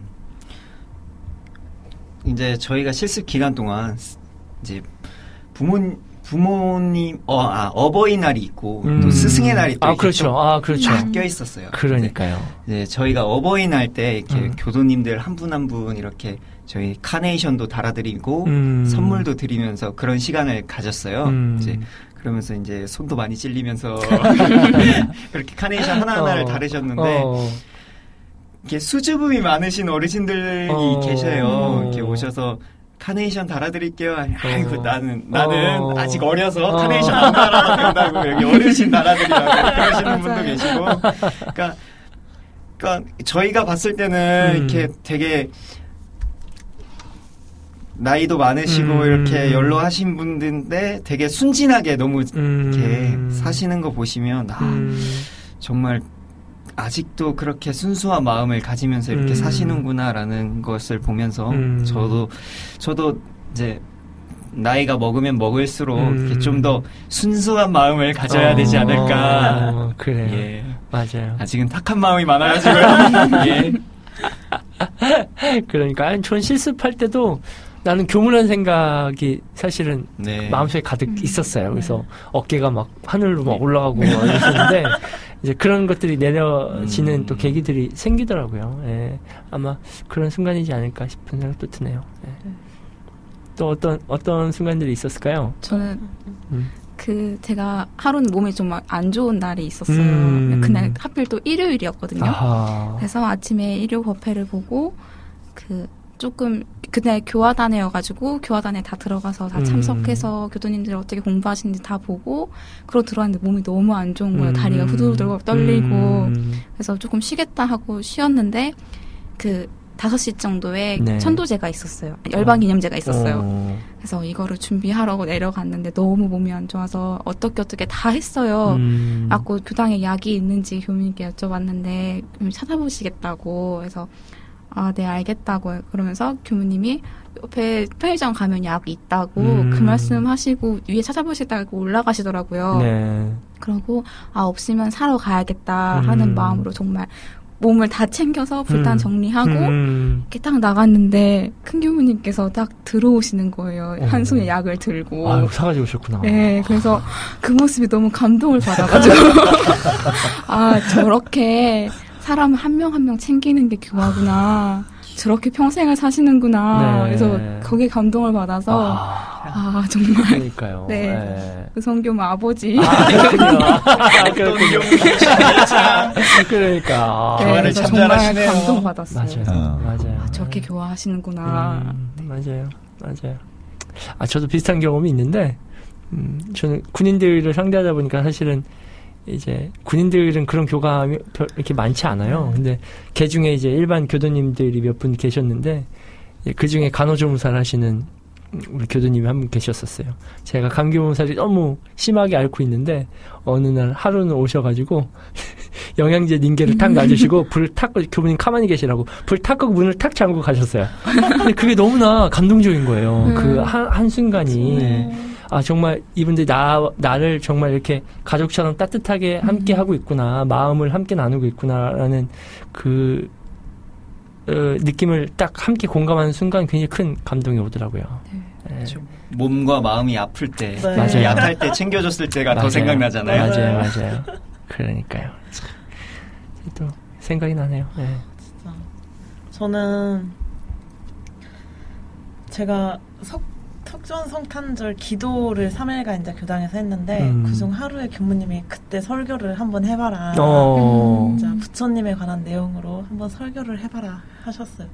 이제 저희가 실습 기간 동안 이제 부모 부모님 어, 아, 어버이날이 있고 음. 또 스승의 날이 또 아, 이렇게 그렇죠. 좀 아, 그렇죠. 섞여 있었어요. 그러니까요. 네, 저희가 어버이날 때 이렇게 음. 교도님들 한 분 한 분 이렇게 저희 카네이션도 달아드리고 음. 선물도 드리면서 그런 시간을 가졌어요. 음. 이제 그러면서 이제 손도 많이 찔리면서 (laughs) 그렇게 카네이션 하나하나를 어. 달으셨는데 어, 이렇게 수줍음이 많으신 어르신들이 어. 계셔요. 이렇게 오셔서 카네이션 달아드릴게요. 아이고 어. 나는 나는 어. 아직 어려서 어. 카네이션 안 달아도 된다고 여기 어르신 달아드리라고 (laughs) 그러시는 분도. 계시고, 그러니까 그러니까 저희가 봤을 때는 음. 이렇게 되게 나이도 많으시고 음. 이렇게 연로하신 분들인데 되게 순진하게 너무 음. 이렇게 사시는 거 보시면 아 음. 정말 아직도 그렇게 순수한 마음을 가지면서 이렇게 음. 사시는구나라는 것을 보면서 음. 저도 저도 이제 나이가 먹으면 먹을수록 음. 좀더 순수한 마음을 가져야 어, 되지 않을까. 어, 그래요. 예. 맞아요. 아직은 탁한 마음이 많아가지고요. (laughs) 예. 그러니까 아니, 전 실습할 때도 나는 교문한 생각이 사실은 네. 마음속에 가득 있었어요. 그래서 어깨가 막 하늘로 막 올라가고 막 이랬었는데 (laughs) 이제 그런 것들이 내려지는 음. 또 계기들이 생기더라고요. 예. 아마 그런 순간이지 않을까 싶은 생각도 드네요. 예. 또 어떤 어떤 순간들이 있었을까요? 저는 음. 그 제가 하루는 몸이 좀안 좋은 날이 있었어요. 음. 그날 하필 또 일요일이었거든요. 아하. 그래서 아침에 일요 법회를 보고 그 조금 그날 교화단회여가지고 교화단에 다 들어가서 다 음. 참석해서 교도님들 어떻게 공부하시는지 다 보고 그러고 들어왔는데 몸이 너무 안 좋은 거예요. 음. 다리가 후들후들 떨리고 음. 그래서 조금 쉬겠다 하고 쉬었는데 그 5시 정도에 네. 천도제가 있었어요. 열방기념제가 있었어요. 어. 그래서 이거를 준비하라고 내려갔는데 너무 몸이 안 좋아서 어떻게 어떻게 다 했어요. 음. 아고 교당에 약이 있는지 교민님께 여쭤봤는데 찾아보시겠다고 해서 아 네 알겠다고 그러면서 교무님이 옆에 편의점 가면 약이 있다고 음. 그 말씀 하시고 위에 찾아보시다고 올라가시더라고요. 네. 그러고 아 없으면 사러 가야겠다 하는 음. 마음으로 정말 몸을 다 챙겨서 불단 음. 정리하고 음. 이렇게 딱 나갔는데 큰 교무님께서 딱 들어오시는 거예요. 어. 한 손에 약을 들고. 아유, 사가지고 오셨구나. 네, 그래서 그 모습이 너무 감동을 받아가지고 (laughs) (laughs) 아 저렇게 사람 한명 한 명 챙기는 게 교화구나. 저렇게 평생을 사시는구나. 네. 그래서 거기에 감동을 받아서 아, 아 정말 그러니까요. 네. 네. 그 성교무 아버지 아, 그렇군요. (laughs) 아. (laughs) 그러니까. 아, 네, 교화를 그래서 참 정말 잘하시네요. 감동 받았어요. 맞아요. 어. 맞아요. 아, 저렇게 교화하시는구나. 음, 맞아요. 맞아요. 아, 저도 비슷한 경험이 있는데, 음, 저는 군인들을 상대하다 보니까 사실은 이제 군인들은 그런 교감이 별 이렇게 많지 않아요. 근데 개 중에 이제 일반 교도님들이 몇 분 계셨는데, 그 중에 간호조무사를 하시는 우리 교도님이 한 분 계셨었어요. 제가 감기몸살이 너무 심하게 앓고 있는데 어느 날 하루는 오셔가지고 (laughs) 영양제 닌게를 탁 놔주시고 (laughs) 불 탁 교무님 가만히 계시라고 불 탁 끄고 문을 탁 잠그고 가셨어요. (laughs) 근데 그게 너무나 감동적인 거예요. 음. 그 한, 한 순간이 네. 아 정말 이분들이 나 나를 정말 이렇게 가족처럼 따뜻하게 함께 하고 있구나 마음을 함께 나누고 있구나라는 그 어, 느낌을 딱 함께 공감하는 순간 굉장히 큰 감동이 오더라고요. 예. 그렇죠. 몸과 마음이 아플 때, 네. 맞아요. 약할 때 챙겨줬을 때가 더 맞아요. 생각나잖아요. 맞아요, 맞아요. 그러니까요. 참, 또 생각이 나네요. 예. 진짜. 저는 제가 석, 석전 성탄절 기도를 3일간 이제 교당에서 했는데 음. 그중 하루에 교무님이 그때 설교를 한번 해봐라. 어. 진짜 부처님에 관한 내용으로 한번 설교를 해봐라 하셨어요.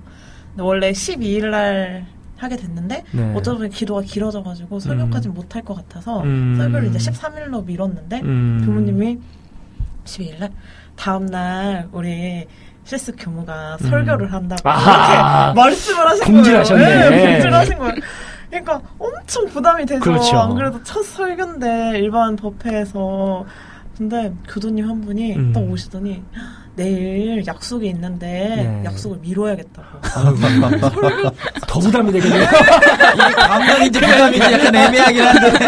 근데 원래 12일 날 하게 됐는데 네. 어쩌다 보니 기도가 길어져가지고 설교까지 못할 것 같아서 음. 설교를 이제 13일로 미뤘는데 음. 교무님이 12일 날 다음 날 우리 실습 교무가 설교를 한다고 음. 아하. 이렇게 (laughs) 말씀을 하신 공지하셨네. 거예요. 네, 공지를 하신 거예요. 그러니까 엄청 부담이 돼서 그렇죠. 안 그래도 첫 설교인데 일반 법회에서 근데 교도님 한 분이 음. 딱 오시더니 내일 약속이 있는데 네. 약속을 미뤄야겠다고. (laughs) 더 부담이 되겠네요. (laughs) 이게 감동인지 부담인지 약간 애매하긴 한데.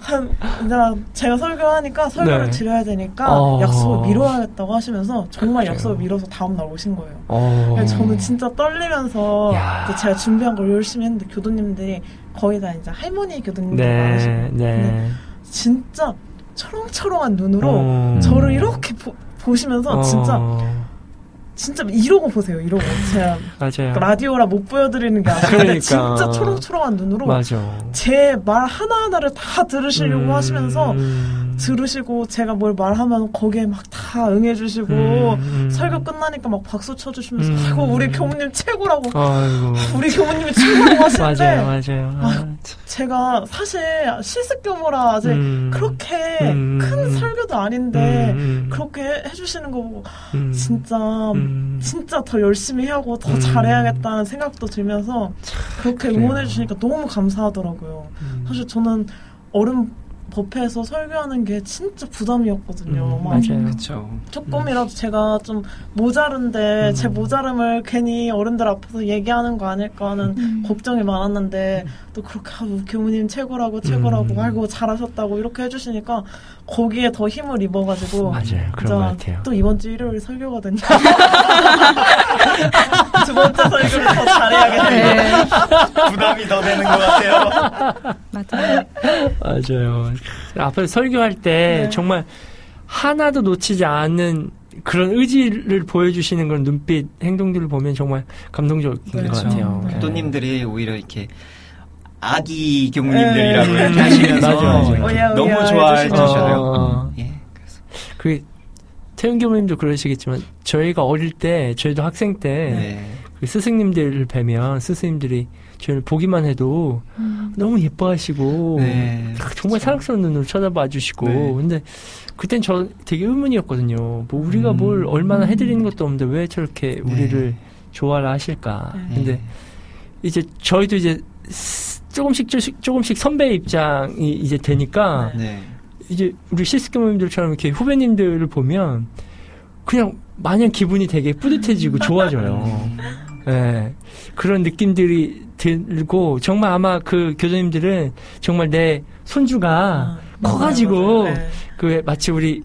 한, 이제 제가 설교하니까 설교를 네. 드려야 되니까 어. 약속을 미뤄야겠다고 하시면서 정말 그래요. 약속을 미뤄서 다음날 오신 거예요. 어. 저는 진짜 떨리면서 제가 준비한 걸 열심히 했는데 교도님들이 거의 다 이제 할머니 교도님들 네, 많으시고 근데 네. 진짜 초롱초롱한 눈으로 어. 저를 이렇게 보, 보시면서 진짜 어. 진짜 이러고 보세요 이러고 제가 맞아요. 라디오라 못 보여드리는 게 아니라 그러니까. 진짜 초롱초롱한 눈으로. 제 말 하나 하나를 다 들으시려고 음, 하시면서 음. 들으시고 제가 뭘 말하면 거기에 막 다 응해주시고 음, 음. 설교 끝나니까 막 박수 쳐주시면서 음. 아이고 우리 교무님 최고라고 아이고. (laughs) 우리 교무님이 최고라고 하시는데 맞아요, 맞아요. 아, 아유, 제가 사실 실습 교무라 아직 음. 그렇게 음. 큰 설교도 아닌데 음, 음. 그렇게 해주시는 거 보고 음. 진짜 음. 진짜 더 열심히 하고 더 음. 잘해야겠다는 생각도 들면서 그렇게. 응원해 주시니까 너무 감사하더라고요. 음. 사실 저는 어른 법회에서 설교하는 게 진짜 부담이었거든요. 음, 막 맞아요. 그렇죠. 조금이라도 제가 좀 모자른데 음. 제 모자름을 괜히 어른들 앞에서 얘기하는 거 아닐까 하는 음. 걱정이 많았는데 또 그렇게 하고 교무님 최고라고 최고라고 음. 알고 잘하셨다고 이렇게 해주시니까 거기에 더 힘을 입어가지고 맞아요. 그런 것 같아요. 또 이번 주 일요일 설교거든요. (laughs) 두 번째 설교를 더 잘해야겠네요. 네, 부담이 더 되는 것 같아요. 맞아요. 맞아요. 앞에 설교할 때 네. 정말 하나도 놓치지 않는 그런 의지를 보여주시는 그런 눈빛, 행동들을 보면 정말 감동적인 그렇죠. 것 같아요. 네. 교도님들이 오히려 이렇게 아기 교무님들이라고 네. 이렇게 하시면서 맞아, 맞아. 너무 좋아해. 주셔요. 어. 예. 태훈 교무님도 그러시겠지만 저희가 어릴 때 저희도 학생 때 네. 그 스승님들을 뵈면 스승님들이 저희를 보기만 해도 너무 예뻐하시고 네. 아, 정말. 사랑스러운 눈으로 쳐다봐 주시고 네. 근데 그땐 저 되게 의문이었거든요. 뭐 우리가 음. 뭘 얼마나 해드리는 것도 없는데 왜 저렇게 네. 우리를 좋아를 하실까? 네. 근데 이제 저희도 이제 스- 조금씩 조금씩, 조금씩 선배 입장이 이제 되니까 네. 네. 이제 우리 실습교무님들처럼 이렇게 후배님들을 보면 그냥 마냥 기분이 되게 뿌듯해지고 좋아져요. 예. 그런 느낌들이 들고 정말 아마 그 교수님들은 정말 내 손주가 아, 커가지고 맞아요, 맞아요. 그 마치 우리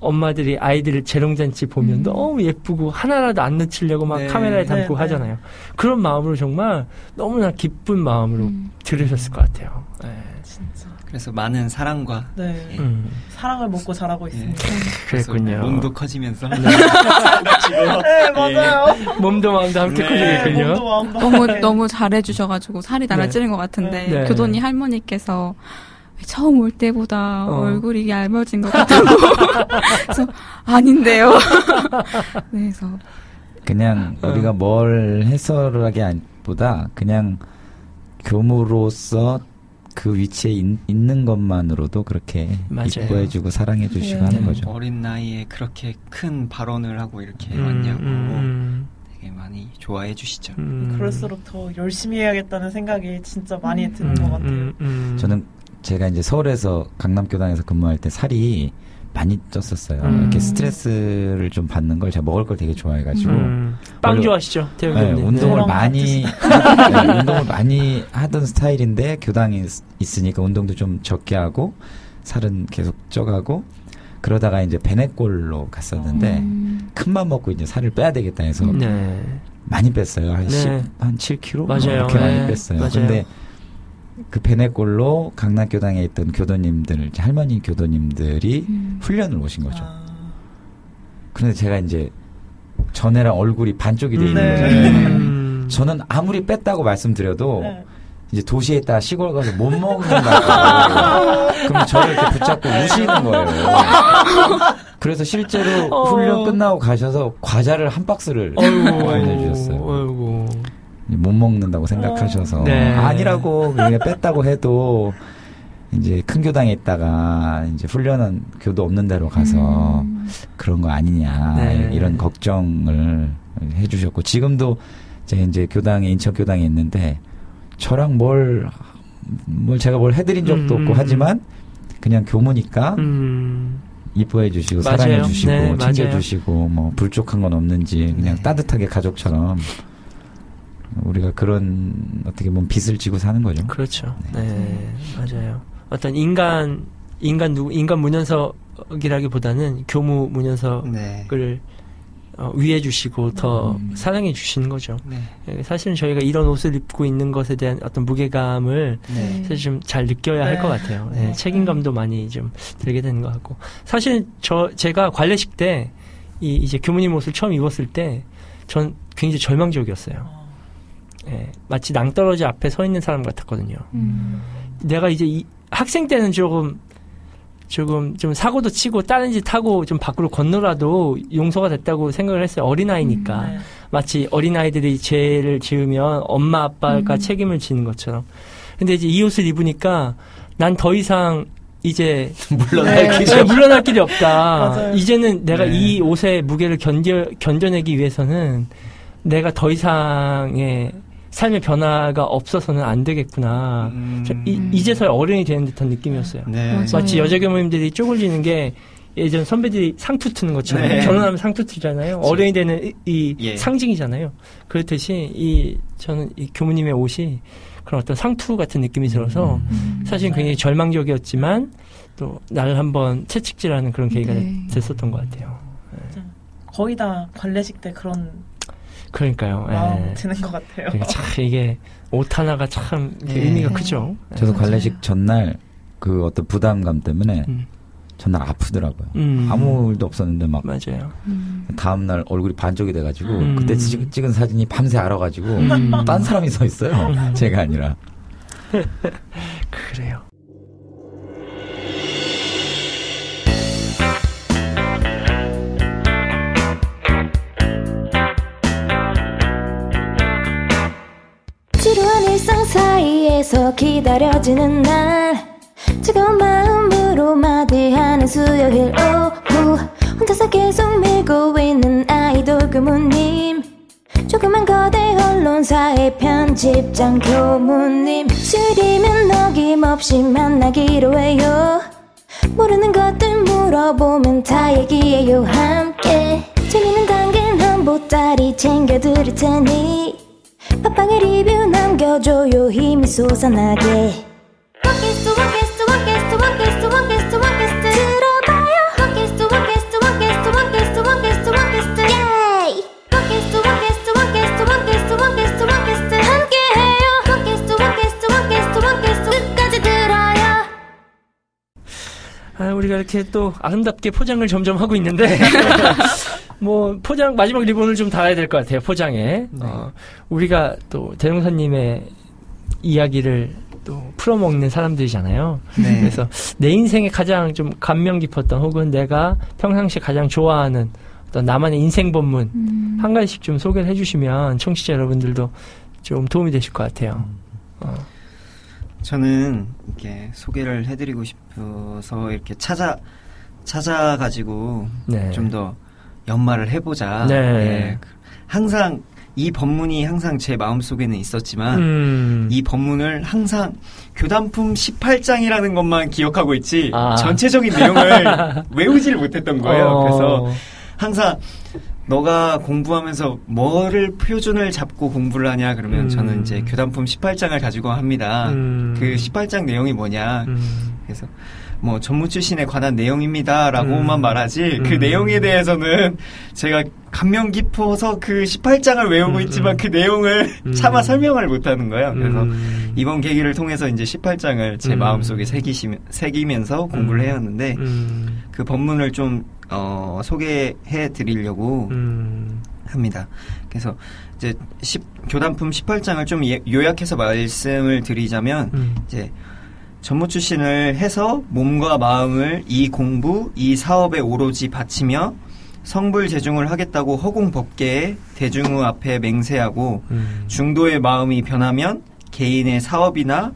엄마들이 아이들을 재롱잔치 보면 음. 너무 예쁘고 하나라도 안 놓치려고 막 네. 카메라에 담고 네, 네. 하잖아요. 그런 마음으로 정말 너무나 기쁜 마음으로 음. 들으셨을 것 같아요. 예. 그래서 많은 사랑과 네. 예. 음, 사랑을 먹고 자라고 있습니다. 그래서 그랬군요. 몸도 커지면서 네, (laughs) 맞아요. 몸도 마음도 함께 네, 네, 커지겠군요. 몸도 마음도 너무. 너무 잘해주셔가지고 살이 날아찌는 것 같은데 네. 교도님 할머니께서 처음 올 때보다 어. 얼굴이 얇아진 것 같다고 (laughs) 그래서 아닌데요. (laughs) 네, 그래서 그냥 어. 우리가 뭘 해설하기보다 그냥 교무로서 그 위치에 있, 는 것만으로도 그렇게 맞아요. 이뻐해주고 사랑해주시고 네. 하는 거죠. 어린 나이에 그렇게 큰 발언을 하고 이렇게 음, 왔냐고 음, 되게 많이 좋아해 주시죠. 음, 그럴수록 더 열심히 해야겠다는 생각이 진짜 많이 음. 드는 것 같아요. 음, 음. 저는 제가 이제 서울에서 강남교당에서 근무할 때 살이 많이 쪘었어요. 음. 이렇게 스트레스를 좀 받는 걸 제가 먹을 걸 되게 좋아해가지고 음, 빵 좋아하시죠, 태영 네. 운동을 저랑 많이 (laughs) 네, 운동을 많이 하던 스타일인데 교당에 있- 있으니까 운동도 좀 적게 하고 살은 계속 쪄가고 그러다가 이제 베네골로 갔었는데 음. 큰맘 먹고 이제 살을 빼야 되겠다 해서 네. 많이 뺐어요. 한 네. 10, 한 7kg? 맞아요. 이렇게 네. 많이 뺐어요. 맞아요. 근데 그 베네골로 강남교당에 있던 교도님들, 할머니 교도님들이 음. 훈련을 오신 거죠. 아, 그런데 제가 이제 전에랑 얼굴이 반쪽이 돼 있는 네. 거잖아요. 음. 저는 아무리 뺐다고 말씀드려도 네. 이제 도시에 있다 시골 가서 못 먹는 거예요. 그럼 저를 이렇게 붙잡고 우시는 거예요. 그래서 실제로 어. 훈련 끝나고 가셔서 과자를 한 박스를 보내주셨어요. 못 먹는다고 생각하셔서 네. 아니라고 그냥 뺐다고 해도 이제 큰 교당에 있다가 이제 훈련은 교도 없는 데로 가서 음. 그런 거 아니냐 네. 이런 걱정을 해주셨고 지금도 제가 이제 교당에 인천 교당에 있는데 저랑 뭘, 뭘 제가 뭘 해드린 적도 음. 없고 하지만 그냥 교무니까 음. 이뻐해 주시고. 사랑해 주시고 네. 챙겨 주시고 뭐 불족한 건 없는지 그냥 네. 따뜻하게 가족처럼 우리가 그런 어떻게 보면 빚을 지고 사는 거죠. 그렇죠. 네, 맞아요. 어떤 인간, 인간 누구, 인간 문현석이라기보다는 교무 문현석을 네. 어, 위해 주시고 더 음. 사랑해 주시는 거죠. 네. 예, 사실은 저희가 이런 옷을 입고 있는 것에 대한 어떤 무게감을 네. 사실 좀 잘 느껴야 할 네. 것 같아요. 예, 네. 책임감도 많이 좀 들게 되는 것 같고. 사실 저, 제가 관례식 때, 이, 이제 교무님 옷을 처음 입었을 때, 전 굉장히 절망적이었어요. 어, 예, 마치 낭떠러지 앞에 서 있는 사람 같았거든요. 음. 내가 이제 이, 학생 때는 조금, 조금 좀 사고도 치고 다른 짓 하고 좀 밖으로 건너라도 용서가 됐다고 생각을 했어요. 어린아이니까. 네. 마치 어린아이들이 죄를 지으면 엄마 아빠가 음. 책임을 지는 것처럼. 근데 이제 이 옷을 입으니까 난 더 이상 이제 (laughs) 물러날 네. 길이 네, 물러날 길이 없다. 이제는 내가 네. 이 옷의 무게를 견뎌, 견뎌내기 위해서는 내가 더 이상의 삶의 변화가 없어서는 안 되겠구나. 음. 저 이, 이제서야 어른이 되는 듯한 느낌이었어요. 네. 마치 여자 교모님들이 쪼글리는 게 예전 선배들이 상투 트는 것처럼 네. 결혼하면 상투 트잖아요. 어른이 되는 이, 이 예. 상징이잖아요. 그렇듯이 이 저는 이 교무님의 옷이 그런 어떤 상투 같은 느낌이 들어서 음. 사실 굉장히 절망적이었지만 또 나를 한번 채찍질하는 그런 계기가 네. 됐었던 것 같아요. 거의 다 관례식 때 그런 그러니까요. 마음 예. 드는 것 같아요. 그러니까 참 이게 옷 하나가 참 예. 의미가 네. 크죠. 저도. 관례식 전날 그 어떤 부담감 때문에 음. 전날 아프더라고요. 음. 아무 일도 없었는데 막 맞아요. 음. 다음 날 얼굴이 반쪽이 돼가지고 음. 그때 찍, 찍은 사진이 밤새 알아가지고 음. 딴 사람이 서 있어요. 음. 제가 아니라. (laughs) 그래요. 사이에서 기다려지는 날. 뜨거운 마음으로 마디하는 수요일 오후. 혼자서 계속 밀고 있는 아이돌 교무님. 조그만 거대 언론사의 편집장 교무님. 수요일이면 어김없이 만나기로 해요. 모르는 것들 물어보면 다 얘기해요 함께. 재미있는 당근 한 보따리 챙겨드릴 테니 팟빵에 리뷰 남겨줘요 힘이 솟아나게 원캐스트 원캐스트 원캐스트 원캐스트 원캐스트 원캐스트 들어봐요 원캐스트 원캐스트 원캐스트 원캐스트 원캐스트 원캐스트 예이 원캐스트 원캐스트 원캐스트 원캐스트 원캐스트 원캐스트 함께해요 원캐스트 원캐스트 원캐스트 원캐스트 끝까지 들어요 아, 우리가 이렇게 또 아름답게 포장을 점점 하고 있는데, 뭐, 포장, 마지막 리본을 좀 달아야 될 것 같아요, 포장에. 어, 우리가 또 대동사님의 이야기를 또 풀어먹는 사람들이잖아요. 네. 그래서 내 인생에 가장 좀 감명 깊었던 혹은 내가 평상시에 가장 좋아하는 어떤 나만의 인생 본문 음. 한 가지씩 좀 소개를 해주시면 청취자 여러분들도 좀 도움이 되실 것 같아요. 어, 저는 이렇게 소개를 해드리고 싶어서 이렇게 찾아 찾아가지고 네. 좀더 연말을 해보자. 네. 예. 항상 이 법문이 항상 제 마음속에는 있었지만 음. 이 법문을 항상 교단품 18장이라는 것만 기억하고 있지 아. 전체적인 내용을 (laughs) 외우지를 못했던 거예요. 어. 그래서 항상 너가 공부하면서 뭐를 표준을 잡고 공부를 하냐 그러면 음. 저는 이제 교단품 18장을 가지고 합니다. 음. 그 18장 내용이 뭐냐 음. 그래서 뭐 전무 출신에 관한 내용입니다라고만 음. 말하지 그 음. 내용에 대해서는 제가 감명 깊어서 그 18장을 외우고 음, 있지만 음. 그 내용을 음. 차마 설명을 못하는 거예요. 그래서 음. 이번 계기를 통해서 이제 18장을 제 음. 마음속에 새기시, 새기면서 공부를 해왔는데 음. 그 법문을 좀 어, 소개해 드리려고 음. 합니다. 그래서 이제 10, 교단품 18장을 좀 예- 요약해서 말씀을 드리자면 음. 이제 전무 출신을 해서 몸과 마음을 이 공부, 이 사업에 오로지 바치며 성불 제중을 하겠다고 허공 법계에 대중의 앞에 맹세하고 음. 중도의 마음이 변하면 개인의 사업이나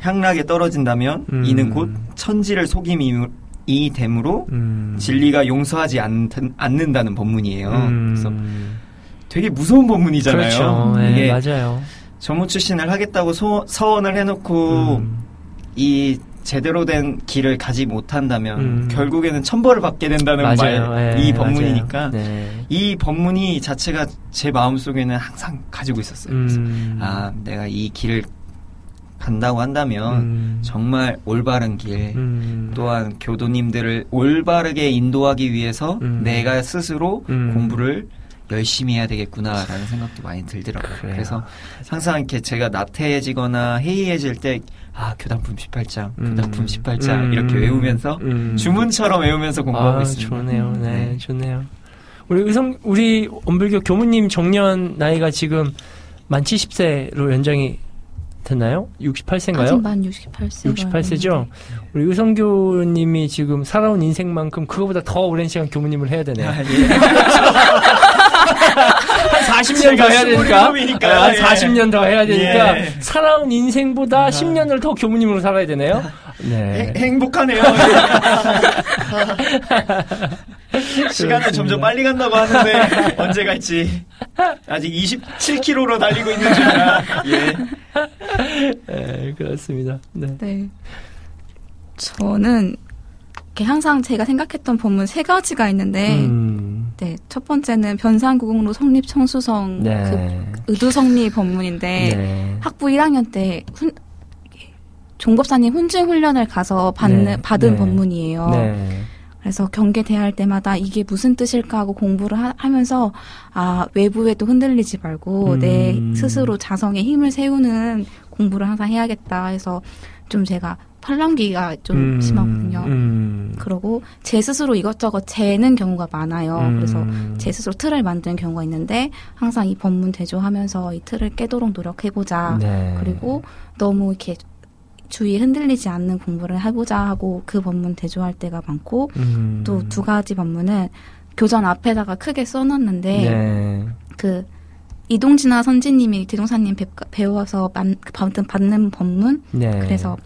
향락에 떨어진다면 음. 이는 곧 천지를 속임이 이 됨으로 음. 진리가 용서하지 않, 않는다는 법문이에요. 음. 그래서 되게 무서운 법문이잖아요. 그렇죠. 네, 이게 맞아요. 전무 출신을 하겠다고 소- 서원을 해놓고 음. 이 제대로 된 길을 가지 못한다면 음. 결국에는 천벌을 받게 된다는 맞아요. 말, 네, 이 법문이니까. 네. 이 법문이 자체가 제 마음속에는 항상 가지고 있었어요. 그래서 음. 아, 내가 이 길을 간다고 한다면 음. 정말 올바른 길, 음. 또한 교도님들을 올바르게 인도하기 위해서 음. 내가 스스로 음. 공부를 열심히 해야 되겠구나라는 생각도 많이 들더라고요. 그래요. 그래서 항상 이렇게 제가 나태해지거나 해이해질 때, 아, 교단품 18장, 음. 교단품 18장, 음. 이렇게 외우면서 음. 주문처럼 외우면서 공부하고 아, 있습니다. 좋네요. 네, 네. 좋네요. 우리 의성, 우리 엄불교 교무님 정년 나이가 지금 만 70세로 연장이 됐나요? 아직 68세인가요? 만 68세. 68세죠? 우리 의성교님이 지금 살아온 인생만큼 그거보다 더 오랜 시간 교무님을 해야 되네요. 아, 예. (laughs) 한 40년 더 해야 되니까. 아, 한 예. 40년 더 해야 되니까. 예. 살아온 인생보다 10년을 더 교무님으로 살아야 되네요. 네. 행- 행복하네요. (laughs) 시간은 점점 빨리 간다고 하는데 언제 갈지 아직 27km로 달리고 있는 중이라 예. 네, 그렇습니다. 네. 네. 저는 이렇게 항상 제가 생각했던 본문 세 가지가 있는데, 음, 네, 첫 번째는 변산구공로 성립 청수성 네. 그 의도 성립 법문인데 네. 학부 1학년 때 훈, 종법사님 훈증 훈련을 가서 받는 네, 받은 네. 법문이에요. 네. 그래서 경계 대할 때마다 이게 무슨 뜻일까 하고 공부를 하, 면서아 외부에도 흔들리지 말고 음. 내 스스로 자성의 힘을 세우는 공부를 항상 해야겠다 해서 좀 제가 팔랑귀가 좀 음, 심하거든요. 음. 그리고 제 스스로 이것저것 재는 경우가 많아요. 음. 그래서 제 스스로 틀을 만드는 경우가 있는데 항상 이 법문 대조하면서 이 틀을 깨도록 노력해보자. 네. 그리고 너무 이렇게 주위에 흔들리지 않는 공부를 해보자 하고 그 법문 대조할 때가 많고 음. 또두 가지 법문은 교전 앞에다가 크게 써놨는데 네. 그 이동진아 선지님이 대동사님 배, 배워서 받는 법문 네. 그래서 어,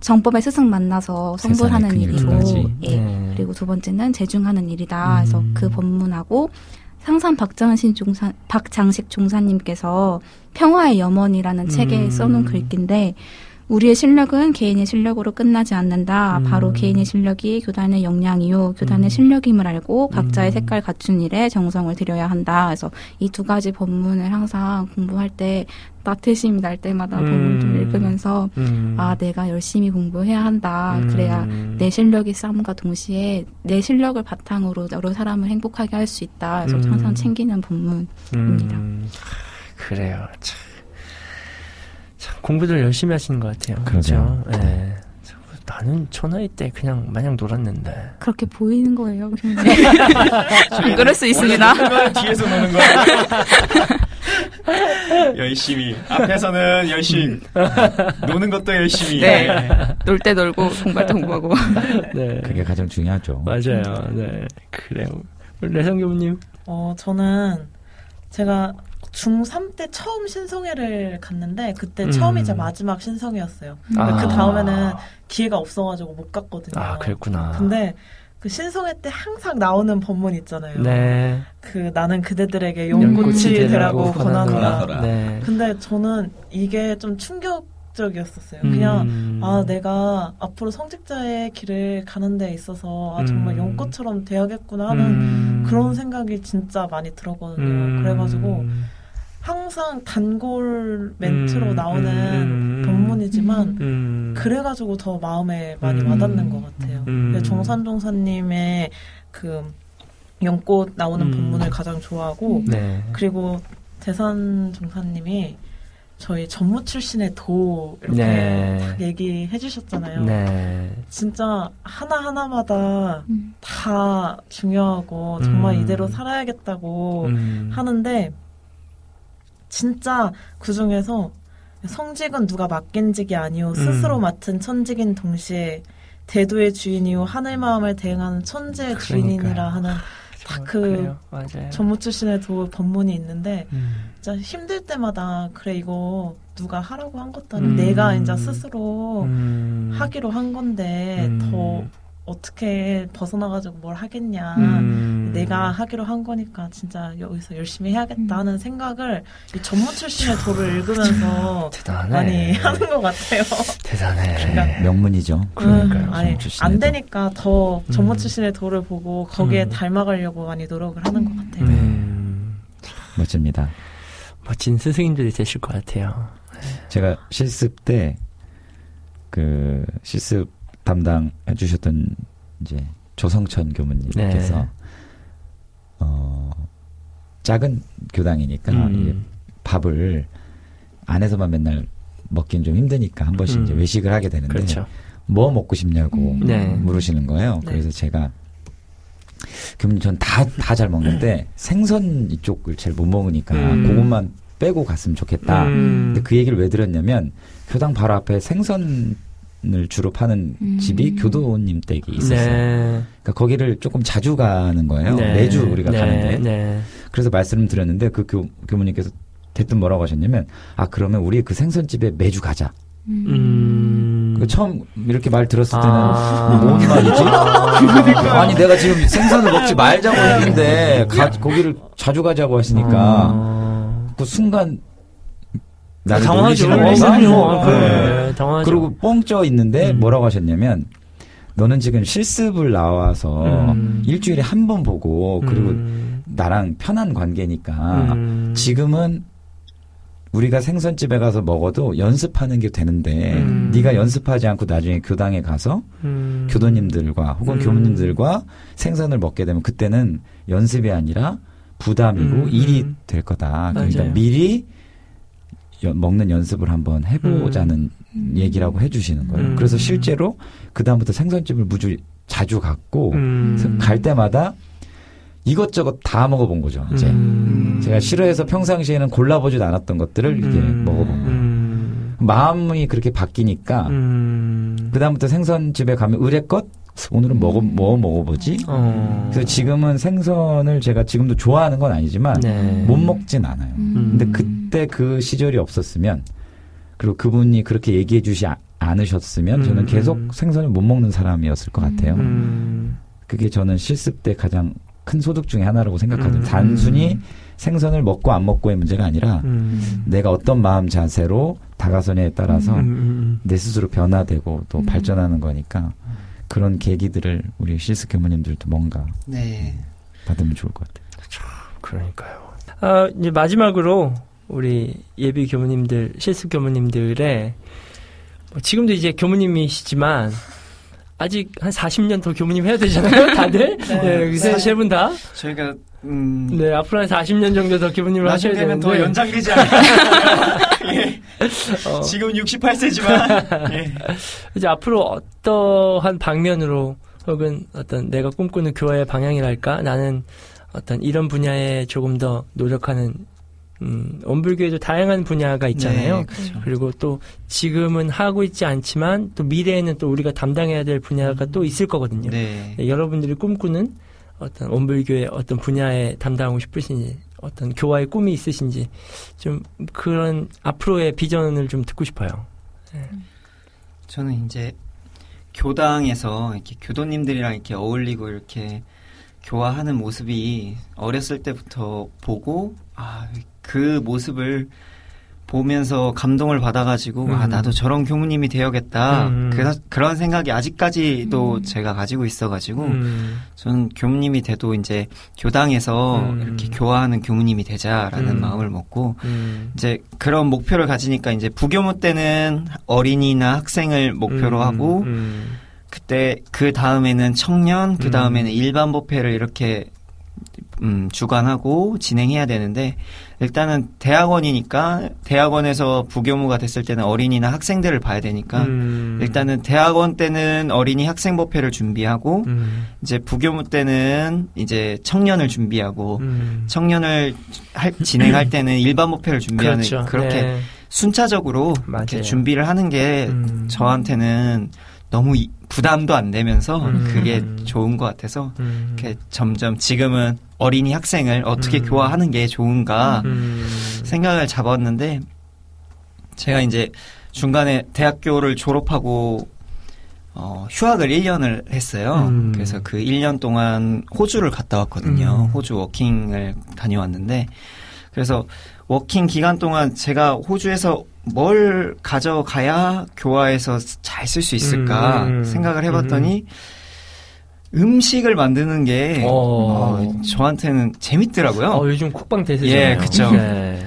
정법의 스승 만나서 성불하는 일이고. 예. 네. 그리고 두 번째는 재중하는 일이다. 그래서 음. 그 법문하고 상산 박장신 종사 박장식 종사님께서 평화의 염원이라는 책에 음. 써놓은 글귀인데 우리의 실력은 개인의 실력으로 끝나지 않는다. 음. 바로 개인의 실력이 교단의 역량이요. 교단의 음. 실력임을 알고 각자의 음. 색깔 갖춘 일에 정성을 들여야 한다. 그래서 이 두 가지 법문을 항상 공부할 때 나태심이 날 때마다 법문 좀 음. 읽으면서 음. 아 내가 열심히 공부해야 한다. 음. 그래야 내 실력이 쌓음과 동시에 내 실력을 바탕으로 여러 사람을 행복하게 할 수 있다. 그래서 음. 항상 챙기는 법문. 입니다. 음. 그래요. 참. 참 공부들 열심히 하시는 것 같아요. 그렇죠? 예. 참, 나는 초나이 때 그냥 마냥 놀았는데. 그렇게 보이는 거예요. (laughs) 안 그럴 수 있습니다. 뒤에서 노는 거야. (laughs) 열심히 앞에서는 열심히 노는 것도 열심히 네. 놀 때 놀고 공부할 때 공부하고. (laughs) 네. 그게 가장 중요하죠. 맞아요. 네. 그래요. 우리 레성 교수님. 어, 저는 제가 중3 때 처음 신성회를 갔는데 그때 음. 처음이자 마지막 신성회였어요. 아. 그 다음에는 기회가 없어가지고 못 갔거든요. 아, 그랬구나. 근데 그그 신성회 때 항상 나오는 법문 있잖아요. 네. 그 나는 그대들에게 연꽃이 되라고 권하노라. 네. 근데 저는 이게 좀 충격 적이었었어요. 그냥 음. 아 내가 앞으로 성직자의 길을 가는 데 있어서 아, 정말 음. 연꽃처럼 돼야겠구나 하는 음. 그런 생각이 진짜 많이 들었거든요. 음. 그래가지고 항상 단골 멘트로 음. 나오는 음. 법문이지만 음. 그래가지고 더 마음에 많이 음. 와닿는 것 같아요. 음. 정산종사님의 그 연꽃 나오는 음. 법문을 가장 좋아하고 네. 그리고 대산 종사님이 저희 전무 출신의 도 이렇게 네. 딱 얘기해 주셨잖아요. 네. 진짜 하나하나마다 음. 다 중요하고 정말 음. 이대로 살아야겠다고 음. 하는데 진짜 그 중에서 성직은 누가 맡긴 직이 아니오 스스로 음. 맡은 천직인 동시에 대도의 주인이요 하늘 마음을 대행하는 천재의 그러니까요. 하는 정말 그 그래요. 맞아요. 전무 출신의 도 법문이 있는데 음. 진짜 힘들 때마다 그래 이거 누가 하라고 한 것도 아니고 음. 내가 이제 스스로 음. 하기로 한 건데 음. 더 어떻게 벗어나가지고 뭘 하겠냐 음. 내가 하기로 한 거니까 진짜 여기서 열심히 해야겠다 하는 생각을 이 전무 출신의 도를 읽으면서 (laughs) 대단해. 많이 하는 것 같아요. 대단해. 그러니까 명문이죠. 그러니까요. 음, 아니, 안 도. 되니까 더 전무 음. 출신의 도를 보고 거기에 음. 닮아가려고 많이 노력을 하는 것 같아요. 음. 멋집니다. 멋진 스승님들이 되실 것 같아요. 제가 실습 때 그 실습 담당 해 주셨던 이제 조성천 교무님께서 네. 어 작은 교당이니까 음. 밥을 안에서만 맨날 먹긴 좀 힘드니까 한 번씩 음. 이제 외식을 하게 되는데 그렇죠. 뭐 먹고 싶냐고 음. 네. 물으시는 거예요. 네. 그래서 제가 교무님 전 다 다 잘 먹는데 생선 이쪽을 잘못 먹으니까 음. 그것만 빼고 갔으면 좋겠다. 음. 근데 그 얘기를 왜 들었냐면 교당 바로 앞에 생선 을 주로 파는 음. 집이 교도님 댁이 있었어요. 네. 그러니까 거기를 조금 자주 가는 거예요. 네. 매주 우리가 네. 가는데. 네. 그래서 말씀을 드렸는데 그 교, 교무님께서 대뜸 뭐라고 하셨냐면 아 그러면 우리 그 생선집에 매주 가자. 음. 그 처음 이렇게 말 들었을 때는 아. 뭔 말이지? 아니 내가 지금 생선을 먹지 말자고 했는데 가, 거기를 자주 가자고 하시니까 어. 그 순간 나를 당황하죠. 그럼요. 뭐, 그래. 네. 당황하죠. 그리고 뻥쪄 있는데 음. 뭐라고 하셨냐면 너는 지금 실습을 나와서 음. 일주일에 한 번 보고 그리고 음. 나랑 편한 관계니까 음. 지금은 우리가 생선집에 가서 먹어도 연습하는 게 되는데 음. 네가 연습하지 않고 나중에 교당에 가서 음. 교도님들과 혹은 음. 교무님들과 생선을 먹게 되면 그때는 연습이 아니라 부담이고 음. 일이 음. 될 거다. 그러니까. 미리 연- 먹는 연습을 한번 해보자는 얘기라고 해주시는 거예요. 음. 그래서 실제로 그 다음부터 생선집을 무주 자주 갔고 음. 갈 때마다 이것저것 다 먹어본 거죠. 이제 음. 제가 싫어해서 평상시에는 골라보지도 않았던 것들을 이게 음. 먹어본 거예요. 음. 마음이 그렇게 바뀌니까 음. 그 다음부터 생선집에 가면 의뢰껏 오늘은 먹어 뭐 먹어보지. 어. 그래서 지금은 생선을 제가 지금도 좋아하는 건 아니지만 네. 못 먹진 않아요. 음. 근데 그때 그 시절이 없었으면 그리고 그분이 그렇게 얘기해 주지 아- 않으셨으면 저는 음. 계속 생선을 못 먹는 사람이었을 것 같아요. 음. 그게 저는 실습 때 가장 큰 소득 중에 하나라고 생각하거든요. 음. 단순히 생선을 먹고 안 먹고의 문제가 아니라 음. 내가 어떤 마음 자세로 다가서냐에 따라서 음. 음. 내 스스로 변화되고 또 음. 발전하는 거니까 그런 계기들을 우리 실습 교무님들도 뭔가 네. 받으면 좋을 것 같아요. 그러니까요. 아, 이제 마지막으로 우리 예비 교무님들, 실습 교무님들의 뭐 지금도 이제 교무님이시지만 아직 한 40년 더 교무님 해야 되잖아요, (laughs) 다들. 네, 네. 세분 다. 저희가 음 네, 앞으로 한 40년 정도 더 교무님을 하셔야 되는데. 더 연장되지 않을까. 예. 어, 지금 68세지만 (laughs) 예. 이제 앞으로 어떠한 방면으로 혹은 어떤 내가 꿈꾸는 교회의 방향이랄까 나는 어떤 이런 분야에 조금 더 노력하는 음, 원불교에도 다양한 분야가 있잖아요. 네, 그렇죠. 그리고 또 지금은 하고 있지 않지만 또 미래에는 또 우리가 담당해야 될 분야가 또 있을 거거든요. 네. 네, 여러분들이 꿈꾸는 어떤 원불교의 어떤 분야에 담당하고 싶으신지 어떤 교화의 꿈이 있으신지 좀 그런 앞으로의 비전을 좀 듣고 싶어요. 저는 이제 교당에서 이렇게 교도님들이랑 이렇게 어울리고 이렇게 교화하는 모습이 어렸을 때부터 보고 아 그 모습을 보면서 감동을 받아가지고 아 음. 나도 저런 교무님이 되어야겠다 음. 그, 그런 생각이 아직까지도 음. 제가 가지고 있어가지고 음. 저는 교무님이 돼도 이제 교당에서 음. 이렇게 교화하는 교무님이 되자라는 음. 마음을 먹고 음. 이제 그런 목표를 가지니까 이제 부교무 때는 어린이나 학생을 목표로 음. 하고 음. 그때 그 다음에는 청년 그 음. 다음에는 일반 법회를 이렇게 음, 주관하고 진행해야 되는데 일단은 대학원이니까 대학원에서 부교무가 됐을 때는 어린이나 학생들을 봐야 되니까 음. 일단은 대학원 때는 어린이 학생 법회를 준비하고 음. 이제 부교무 때는 이제 청년을 준비하고 음. 청년을 할- 진행할 때는 일반 법회를 준비하는 그렇죠. 그렇게 네. 순차적으로. 준비를 하는 게 음. 저한테는 너무 이- 부담도 안 되면서 음. 그게 좋은 것 같아서 음. 이렇게 점점 지금은 어린이 학생을 어떻게 음. 교화하는 게 좋은가 음. 생각을 잡았는데 제가 이제 중간에 대학교를 졸업하고 어, 휴학을 1년을 했어요. 음. 그래서 그 1년 동안 호주를 갔다 왔거든요. 음. 호주 워킹을 다녀왔는데 그래서 working 기간 동안 제가 호주에서 뭘 가져가야 교화에서 잘 쓸 수 있을까 음. 생각을 해봤더니 음식을 만드는 게 어. 어, 저한테는 재밌더라고요. 어, 요즘 쿡방 대세잖아요. 예, 그쵸. 네.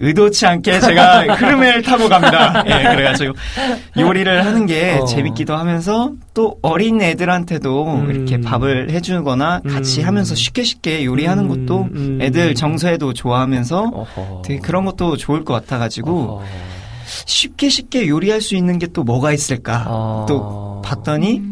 의도치 않게 제가 (laughs) 흐름을 타고 갑니다. 예, (laughs) 그래가지고 요리를 하는 게 어. 재밌기도 하면서 또 어린 애들한테도 음. 이렇게 밥을 해주거나 같이 음. 하면서 쉽게 쉽게 요리하는 음, 것도 음. 애들 정서에도 좋아하면서 어허. 되게 그런 것도 좋을 것 같아가지고 어허. 쉽게 쉽게 요리할 수 있는 게 또 뭐가 있을까 어. 또 봤더니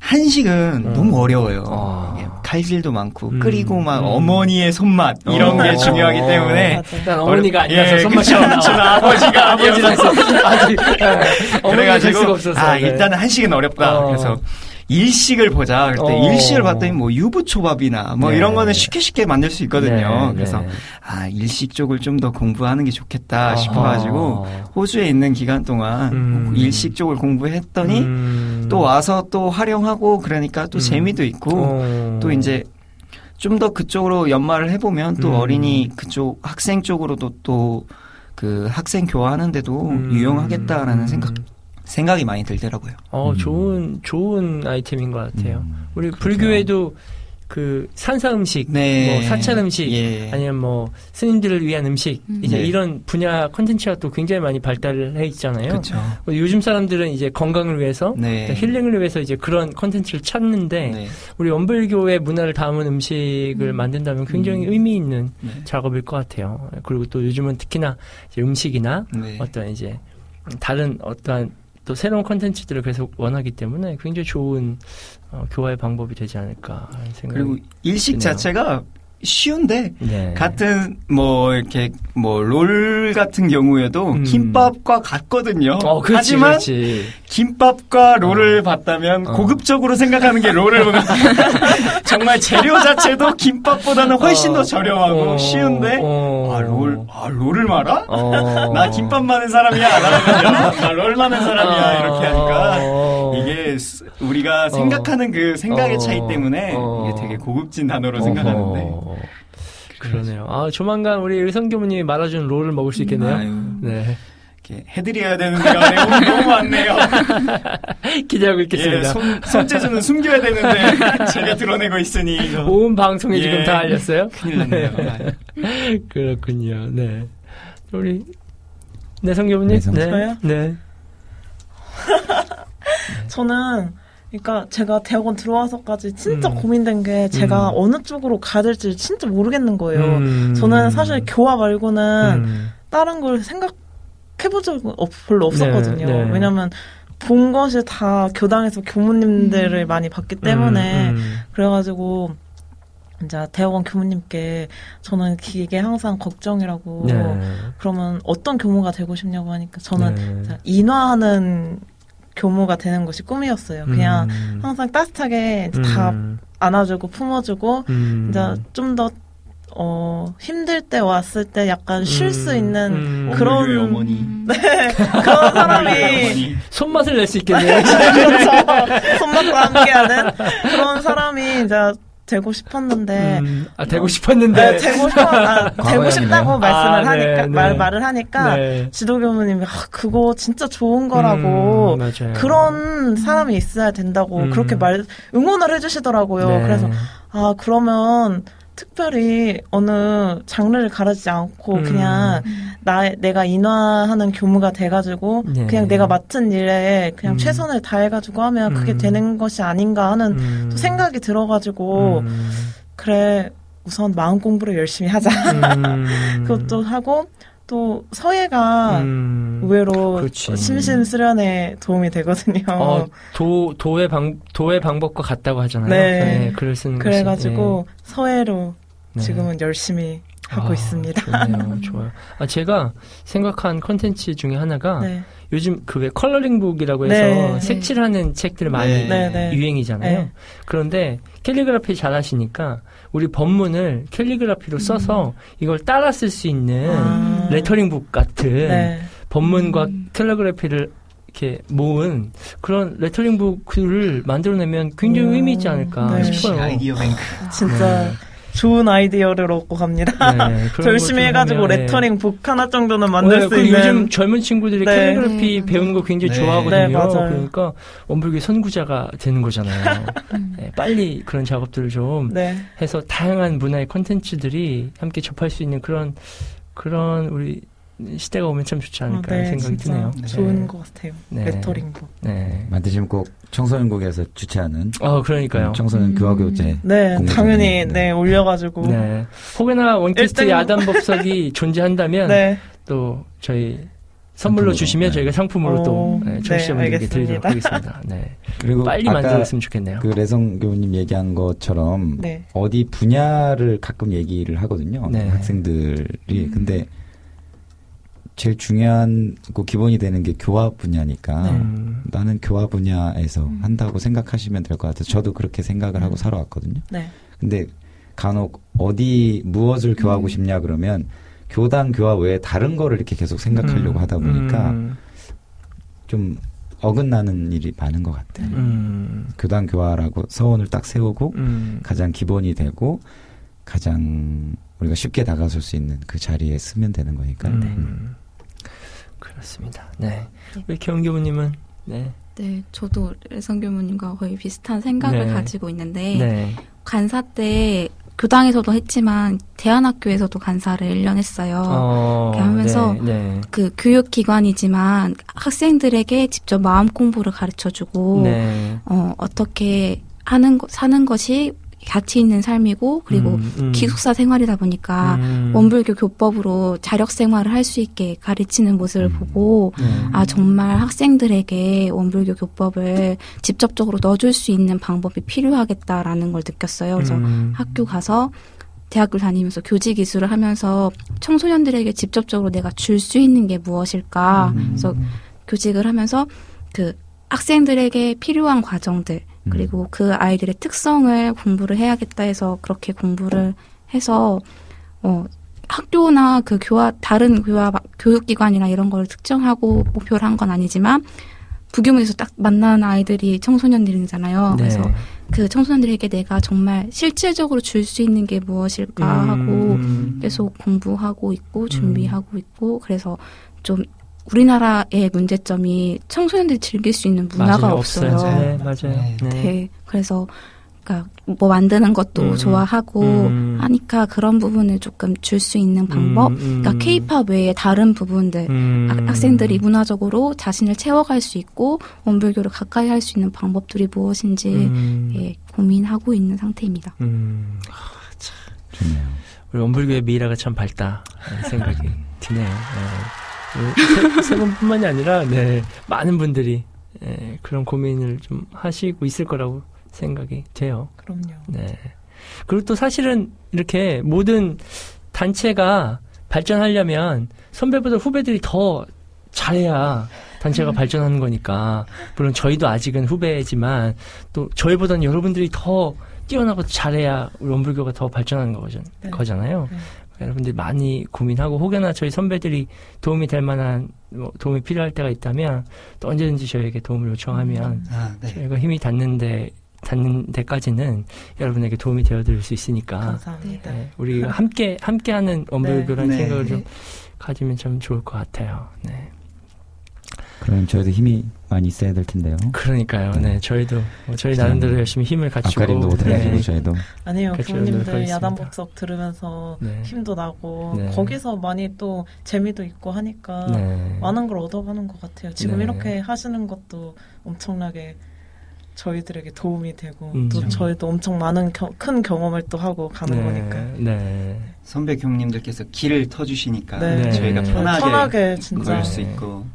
한식은 음. 너무 어려워요. 어. 예, 칼질도 많고 음. 끓이고 막 음. 어머니의 손맛 이런 어. 게 중요하기 때문에 맞아. 일단 어머니가 어려- 아니라서 예, 손맛이 나와. 저는 아버지가 (laughs) 아버지라서 아직 예, (laughs) 어머니가 될 수가 없어서. 아 네. 일단은 한식은 어렵다. 어. 그래서 일식을 보자. 그때 어. 일식을 봤더니 뭐 유부초밥이나 뭐 네. 이런 거는 쉽게 쉽게 만들 수 있거든요. 네, 그래서 네. 아 일식 쪽을 좀 더 공부하는 게 좋겠다 어허. 싶어가지고 호주에 있는 기간 동안 음. 일식 쪽을 공부했더니 음. 또 와서 또 활용하고 그러니까 또 음. 재미도 있고 어. 또 이제 좀 더 그쪽으로 연말을 해보면 또 음. 어린이 그쪽 학생 쪽으로도 또 그 학생 교화하는데도 음. 유용하겠다라는 음. 생각 생각이 많이 들더라고요. 어, 음. 좋은, 좋은 아이템인 것 같아요. 음, 우리 그렇죠. 불교에도 그 산사 음식, 네. 뭐 사찰 음식, 예. 아니면 뭐 스님들을 위한 음식, 음. 이제 네. 이런 분야 컨텐츠가 또 굉장히 많이 발달을 해 있잖아요. 그렇죠. 뭐 요즘 사람들은 이제 건강을 위해서, 네. 또 힐링을 위해서 이제 그런 컨텐츠를 찾는데, 네. 우리 원불교의 문화를 담은 음식을 음. 만든다면 굉장히 음. 의미 있는 네. 작업일 것 같아요. 그리고 또 요즘은 특히나 이제 음식이나 네. 어떤 이제 다른 어떠한 또 새로운 컨텐츠들을 계속 원하기 때문에 굉장히 좋은 어, 교화의 방법이 되지 않을까 하는 생각이 그리고 일식 드네요. 자체가 쉬운데 네. 같은 뭐 이렇게 뭐 롤 같은 경우에도 음. 김밥과 같거든요. 어, 그렇지, 하지만 그렇지. 김밥과 롤을 봤다면 어. 고급적으로 생각하는 게 롤을 보면 (laughs) 정말 재료 자체도 김밥보다는 훨씬 어, 더 저렴하고 어, 쉬운데 어. 아 롤, 아 롤을 말아? 어. (laughs) 나 김밥 많은 사람이야. 나롤 많은 사람이야. 이렇게 하니까 어. 이게 스- 우리가 생각하는 그 생각의 어. 차이 때문에 어. 이게 되게 고급진 단어로 생각하는데 그러네요. 아, 조만간 우리 의성 교무님이 말아준 롤을 먹을 수 있겠네요. 아유, 네. 이렇게 해드려야 되는데 내용이 너무 많네요. (laughs) 기대하고 예, 있겠습니다. 손, 손재주는 숨겨야 되는데 (laughs) 제가 드러내고 있으니 이거 온 방송에 예. 지금 다 알렸어요? 큰일 났네요. 아유. (laughs) 그렇군요. 네. 우리 내성 교무님? 내성. 네. 저요? 네. 저는 그러니까 제가 대학원 들어와서까지 진짜 음. 고민된 게 제가 음. 어느 쪽으로 가야 될지 진짜 모르겠는 거예요. 음. 저는 사실 교화 말고는 음. 다른 걸 생각해본 적은 없- 별로 없었거든요. 네, 네. 왜냐면 본 것이 다 교당에서 교무님들을 많이 봤기 때문에 음, 음. 그래가지고 이제 대학원 교무님께 저는 이게 항상 걱정이라고 네. 그러면 어떤 교무가 되고 싶냐고 하니까 저는 네. 인화하는 교무가 되는 것이 꿈이었어요. 그냥 음. 항상 따뜻하게 이제 다 음. 안아주고 품어주고 음. 이제 좀 더 어, 힘들 때 왔을 때 약간 쉴수 음, 있는 음. 그런- 어머니. (laughs) 그런 사람이. 손맛을 낼 수 있겠네요. (laughs) 그렇죠. 손맛과 함께하는 그런 사람이 이제 되고 싶었는데 음, 아, 되고 싶었는데. 네, 되고 싶어 아, (laughs) 되고. 싶다고 말씀을 아, 하니까 네, 말 네. 말을 하니까 네. 지도 교무님이 아, 그거 진짜 좋은 거라고 음. 그런 사람이 있어야 된다고 음. 그렇게 말 응원을 해주시더라고요. 네. 그래서 아 그러면 특별히 어느 장르를 가르지 않고 음. 그냥 나 내가 인화하는 교무가 돼가지고 네. 그냥 내가 맡은 일에 그냥 음. 최선을 다해가지고 하면 그게 음. 되는 것이 아닌가 하는 음. 또 생각이 들어가지고 음. 그래 우선 마음 공부를 열심히 하자 음. (laughs) 그것도 하고 또 서예가 음. 의외로 그렇지. 심심수련에 도움이 되거든요. 어, 도, 도의 방, 도의 방법과 같다고 하잖아요. 네. 글을 쓰는. 그래가지고 서예로 네. 지금은 열심히 하고 아, 있습니다. 좋네요. (laughs) 좋아요. 아, 제가 생각한 컨텐츠 중에 하나가 네. 요즘 그 왜 컬러링북이라고 해서 네. 색칠하는 책들을 많이 네. 네, 네. 유행이잖아요. 네. 그런데 캘리그라피 잘 하시니까 우리 법문을 캘리그라피로 써서 이걸 따라 쓸 수 있는 아. 레터링북 같은 네. 법문과 음. 캘리그라피를 이렇게 모은 그런 레터링북을 만들어내면 굉장히 음. 의미 있지 않을까 네. 싶어요. 아이디어 뱅크. 진짜 좋은 아이디어를 얻고 갑니다. 네, 열심히 (laughs) 해가지고 네. 레터링 북 하나 정도는 만들 네, 수 있는. 요즘 젊은 친구들이 네. 캘리그라피 네, 배우는 거 굉장히 네. 좋아하거든요. 네, 맞아요. 그러니까 원불교 선구자가 되는 거잖아요. 음. (laughs) 네, 빨리 그런 작업들을 좀 네. 해서 다양한 문화의 콘텐츠들이 함께 접할 수 있는 그런 그런 우리 시대가 오면 참 좋지 않을까 어, 네, 생각이 진짜 드네요. 좋은 네. 것 같아요. 네. 레터링 북. 네. 만드시면 꼭 청소년국에서 주최하는 어, 그러니까요. 청소년 음. 교화교제 네, 당연히 네 올려가지고. 네. 네. 혹여나 원캐스트 일등- 야단 법석이 (laughs) 존재한다면 네. 또 저희 선물로 상품으로, 주시면 네. 저희가 상품으로 또 오, 네, 네, 청취자분들께 드리도록. 하겠습니다. 네. 그리고 빨리 아까 만들었으면 좋겠네요. 그 레성 교우님 얘기한 것처럼 네. 어디 분야를 가끔 얘기를 하거든요. 네. 학생들이 근데 제일 중요한 그 기본이 되는 게 교화 분야니까 음. 나는 교화 분야에서 음. 한다고 생각하시면 될 것 같아요. 저도 그렇게 생각을 하고 살아왔거든요. 네. 근데 간혹 어디 무엇을 교화하고 음. 싶냐 그러면 교당 교화 외에 다른 거를 이렇게 계속 생각하려고 음. 하다 보니까 음. 좀 어긋나는 일이 많은 것 같아요. 음. 교당 교화라고 서원을 딱 세우고 음. 가장 기본이 되고 가장 우리가 쉽게 다가설 수 있는 그 자리에 쓰면 되는 거니까. 음. 음. 그렇습니다. 네. 우리 경교부님은 네. 네, 저도 레성 교무님과 거의 비슷한 생각을 네. 가지고 있는데 네. 간사 때 교당에서도 했지만 대안학교에서도 간사를 1년 했어요. 어, 하면서 네, 네. 그 교육기관이지만 학생들에게 직접 마음 공부를 가르쳐주고 네. 어, 어떻게 하는 거, 사는 것이 가치 있는 삶이고 그리고 음, 음. 기숙사 생활이다 보니까 음. 원불교 교법으로 자력 생활을 할 수 있게 가르치는 모습을 음. 보고 네. 아 정말 학생들에게 원불교 교법을 직접적으로 넣어줄 수 있는 방법이 필요하겠다라는 걸 느꼈어요. 그래서 음. 학교 가서 대학교 다니면서 교직 기술을 하면서 청소년들에게 직접적으로 내가 줄 수 있는 게 무엇일까? 음. 그래서 교직을 하면서 그 학생들에게 필요한 과정들 음. 그리고 그 아이들의 특성을 공부를 해야겠다 해서 그렇게 공부를 해서 어 학교나 그 교화 다른 교화 교육기관이나 이런 걸 특정하고 목표를 한 건 아니지만 부교무에서 딱 만나는 아이들이 청소년들이잖아요. 네. 그래서 그 청소년들에게 내가 정말 실질적으로 줄 수 있는 게 무엇일까 음, 하고 음. 계속 공부하고 있고 준비하고 있고 그래서 좀 우리나라의 문제점이 청소년들이 즐길 수 있는 문화가 맞아요, 없어요. 네, 맞아요. 네. 네. 네. 그래서 그러니까 뭐 만드는 것도 음, 좋아하고 음. 하니까 그런 부분을 조금 줄 수 있는 방법. 음, 음. 그러니까 케이팝 외에 다른 부분들 음. 학- 학생들이 문화적으로 자신을 채워갈 수 있고 원불교를 가까이 할 수 있는 방법들이 무엇인지 음. 예, 고민하고 있는 상태입니다. 음. 좋네요. 우리 원불교의 미래가 참 밝다 생각이 드네요. 네. 세, 세 분뿐만이 아니라 네, 많은 분들이 예, 그런 고민을 좀 하시고 있을 거라고 생각이 돼요. 그럼요. 네. 그리고 또 사실은 이렇게 모든 단체가 발전하려면 선배보다 후배들이 더 잘해야 단체가 발전하는 거니까 물론 저희도 아직은 후배지만 또 저희보다는 여러분들이 더 뛰어나고 잘해야 원불교가 더 발전하는 거죠, 네. 거잖아요. 네. 여러분들 많이 고민하고 혹여나 저희 선배들이 도움이 될 만한 뭐 도움이 필요할 때가 있다면 또 언제든지 저에게 도움을 요청하면 아, 네. 저희가 힘이 닿는데 닿는 데까지는 여러분에게 도움이 되어드릴 수 있으니까 감사합니다. 네, 우리 함께 함께하는 원불교라는 네. 생각을 네. 좀 가지면 참 좋을 것 같아요. 네. 그럼 저희도 힘이 많이 있어야 될 텐데요. 그러니까요. 네, 저희도 뭐 저희 참, 나름대로 열심히 힘을 갖추고 아까림도 못해가지고 네. 저희도. 그렇죠. 부모님들 노력하겠습니다. 야단법석 들으면서 네. 힘도 나고 네. 거기서 많이 또 재미도 있고 하니까 네. 많은 걸 얻어가는 것 같아요. 지금 네. 이렇게 하시는 것도 엄청나게 저희들에게 도움이 되고 음. 또 저희도 엄청 많은 겨- 큰 경험을 또 하고 가는 네. 거니까 네. 선배 교무님들께서 길을 터주시니까 네. 저희가 네. 편하게, 편하게 진짜 걸수 네. 있고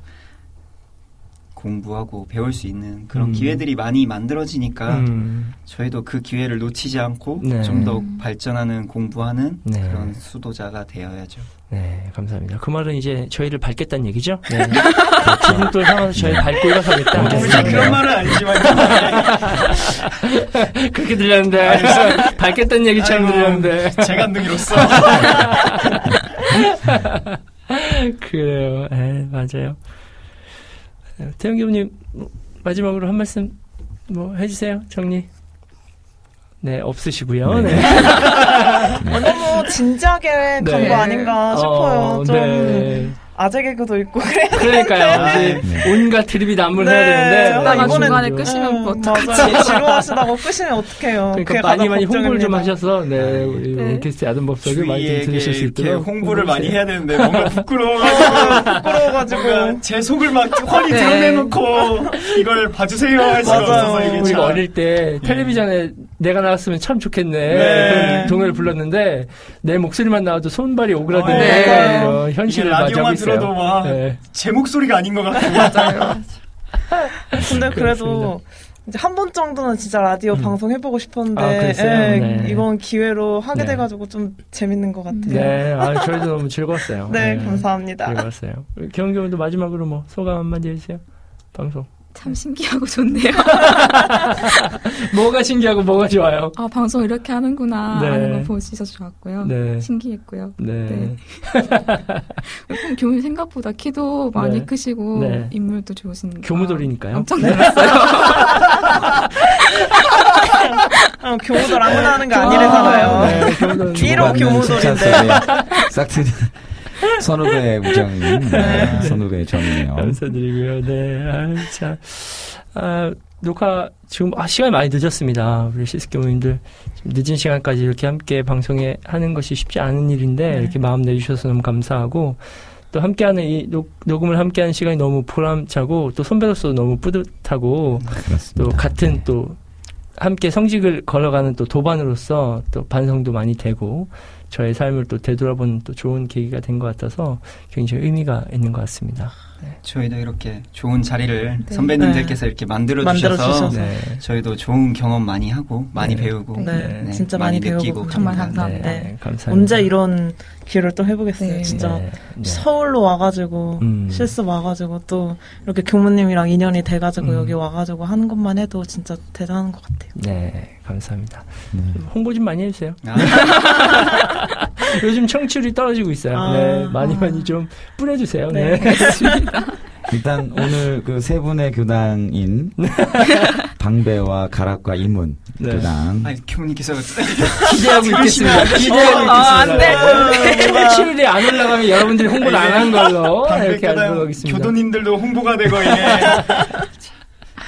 공부하고 배울 수 있는 그런 음. 기회들이 많이 만들어지니까 음. 저희도 그 기회를 놓치지 않고 네. 좀더 발전하는 공부하는 네. 그런 수도자가 되어야죠. 네, 감사합니다. 그 말은 이제 저희를 밝겠다는 얘기죠? 네. 지금 또 상황에서 저희 밟고 일어서겠다. 어, 그런 말은 아니지만 (laughs) 그렇게 들렸는데. 밝겠다는 얘기처럼 아이고, 들렸는데. 재간둥이로서 (laughs) 그래요. 에 맞아요. 태영 교수님, 뭐, 마지막으로 한 말씀 뭐 해주세요. 정리. 네, 없으시고요. 네. 너무 진지하게 간거 네. 아닌가 싶어요. 어, 좀 네. 아재 개그도 있고 그래요. 그러니까요. 이제 네. 온갖 드립이 난무를 네. 해야 되는데. 그러다가 이번엔 중간에 좀- 끄시면 뭐 음, 어떡하지? 지루하시다고 끄시면 어떡해요. 그러니까 많이 많이 홍보를 좀 걱정입니다. 하셔서 네 우리 네. 오케스트 야단법석을 많이 좀 들으실 수 이렇게 있도록 홍보를 많이. 해야 되는데 뭔가 (laughs) 부끄러워가지고 부끄러워가지고 제 속을 막 훤히 네. 드러내놓고 이걸 봐주세요 할 수가. 없어서 이게 우리가 참 어릴 때 텔레비전에 내가 나왔으면 참 좋겠네 네. 동요를 불렀는데 내 목소리만 나와도 손발이 오그라드는 네. 이런 이게 현실을 맞이하고 라디오만 있어요. 들어도 막제 네. 목소리가 아닌 것 같고 (laughs) (laughs) 근데 그래도 이제 한 번 정도는 진짜 라디오 음. 방송 해보고 싶었는데 아? 예, 네. 이번 기회로 하게 네. 돼가지고 좀 재밌는 것 같아요. 네, 아, 저희도 너무 즐거웠어요. (laughs) 네, 감사합니다. 즐거웠어요. 경경도 마지막으로 뭐 소감 한마디 해주세요. 방송. 참 신기하고 좋네요. (laughs) 뭐가 신기하고 뭐가 좋아요? 아, 방송 이렇게 하는구나 네. 하는 거 보시서 좋았고요. 네. 신기했고요. 네. 네. 교무 생각보다 키도 많이 네. 크시고 네. 인물도 좋으신 교무돌이니까요. 깜짝 놀랐어요. (laughs) 어, 교무들 아무나 하는 거 아니래잖아요. 네, 교무돌. (laughs) 1호 교무돌인데. 싹트 (laughs) 선후배 우정인 네, 선후배 정이네요. 감사드리고요. 네. 아, 참. 아, 녹화 지금 아, 시간이 많이 늦었습니다. 우리 시스교무님들 좀 늦은 시간까지 이렇게 함께 방송에 하는 것이 쉽지 않은 일인데 네. 이렇게 마음 내주셔서 너무 감사하고 또 함께하는 이 녹, 녹음을 함께하는 시간이 너무 보람차고 또 선배로서 너무 뿌듯하고 또 그렇습니다. 같은 또 함께 성직을 걸어가는 또 도반으로서 또 반성도 많이 되고 저의 삶을 또 되돌아보는 또 좋은 계기가 된 것 같아서 굉장히 의미가 있는 것 같습니다. 저희도 이렇게 좋은 자리를 네. 선배님들께서 이렇게 만들어 주셔서. 네. 저희도 좋은 경험 많이 하고 많이 네. 배우고 네, 진짜 많이 배우고. 정말 감사합니다. 네, 감사합니다. 언제 이런 기회를 또 해보겠어요. 네. 진짜 네, 네. 서울로 와가지고 음. 실습 와가지고 또 이렇게 교무님이랑 인연이 돼가지고 음. 여기 와가지고 하는 것만 해도 진짜 대단한 것 같아요. 네, 감사합니다. 네. 홍보 좀 많이 해주세요. 아, (laughs) 요즘 청취율이 떨어지고 있어요. 아. 네, 많이 많이 좀 뿌려주세요. 네. 네. (laughs) 일단 오늘 그 세 분의 교당인 (laughs) 방배와 가락과 이문 네. 교당 아니 교무님께서 (laughs) 기대하고 있겠습니다. 기대하고 아, 있겠습니다. 안 돼. 청취율이 (laughs) 안 올라가면 여러분들이 홍보를 안 한 걸로 이렇게 알고 가겠습니다. 교도님들도 홍보가 되고 이게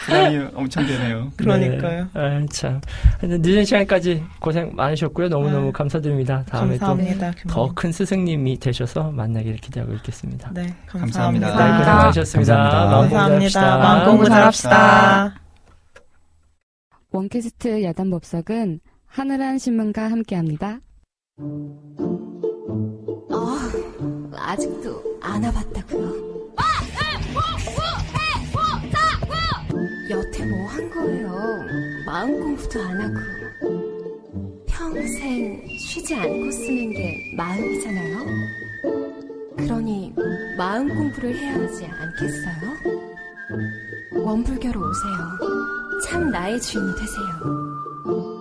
부담이 엄청 되네요. 그러니까요. 네. 아, 참. 하여튼 늦은 시간까지 고생 많으셨고요. 너무너무 아, 감사드립니다. 다음에 감사합니다. 또더 큰 스승님이 되셔서 만나기를 기대하고 있겠습니다. 네, 감사합니다. 감사합니다. 네, 고생 많으셨습니다. 감사합니다. 마음 공부 감사합니다. 합시다. 마음 공부 잘합시다. 원캐스트 야단 법석은 하늘한 신문과 함께합니다. 어, 아직도 안 와봤다고요? 여태 마음 공부도 안 하고 평생 쉬지 않고 쓰는 게 마음이잖아요. 그러니 마음 공부를 해야 하지 않겠어요? 원불교로 오세요. 참 나의 주인이 되세요.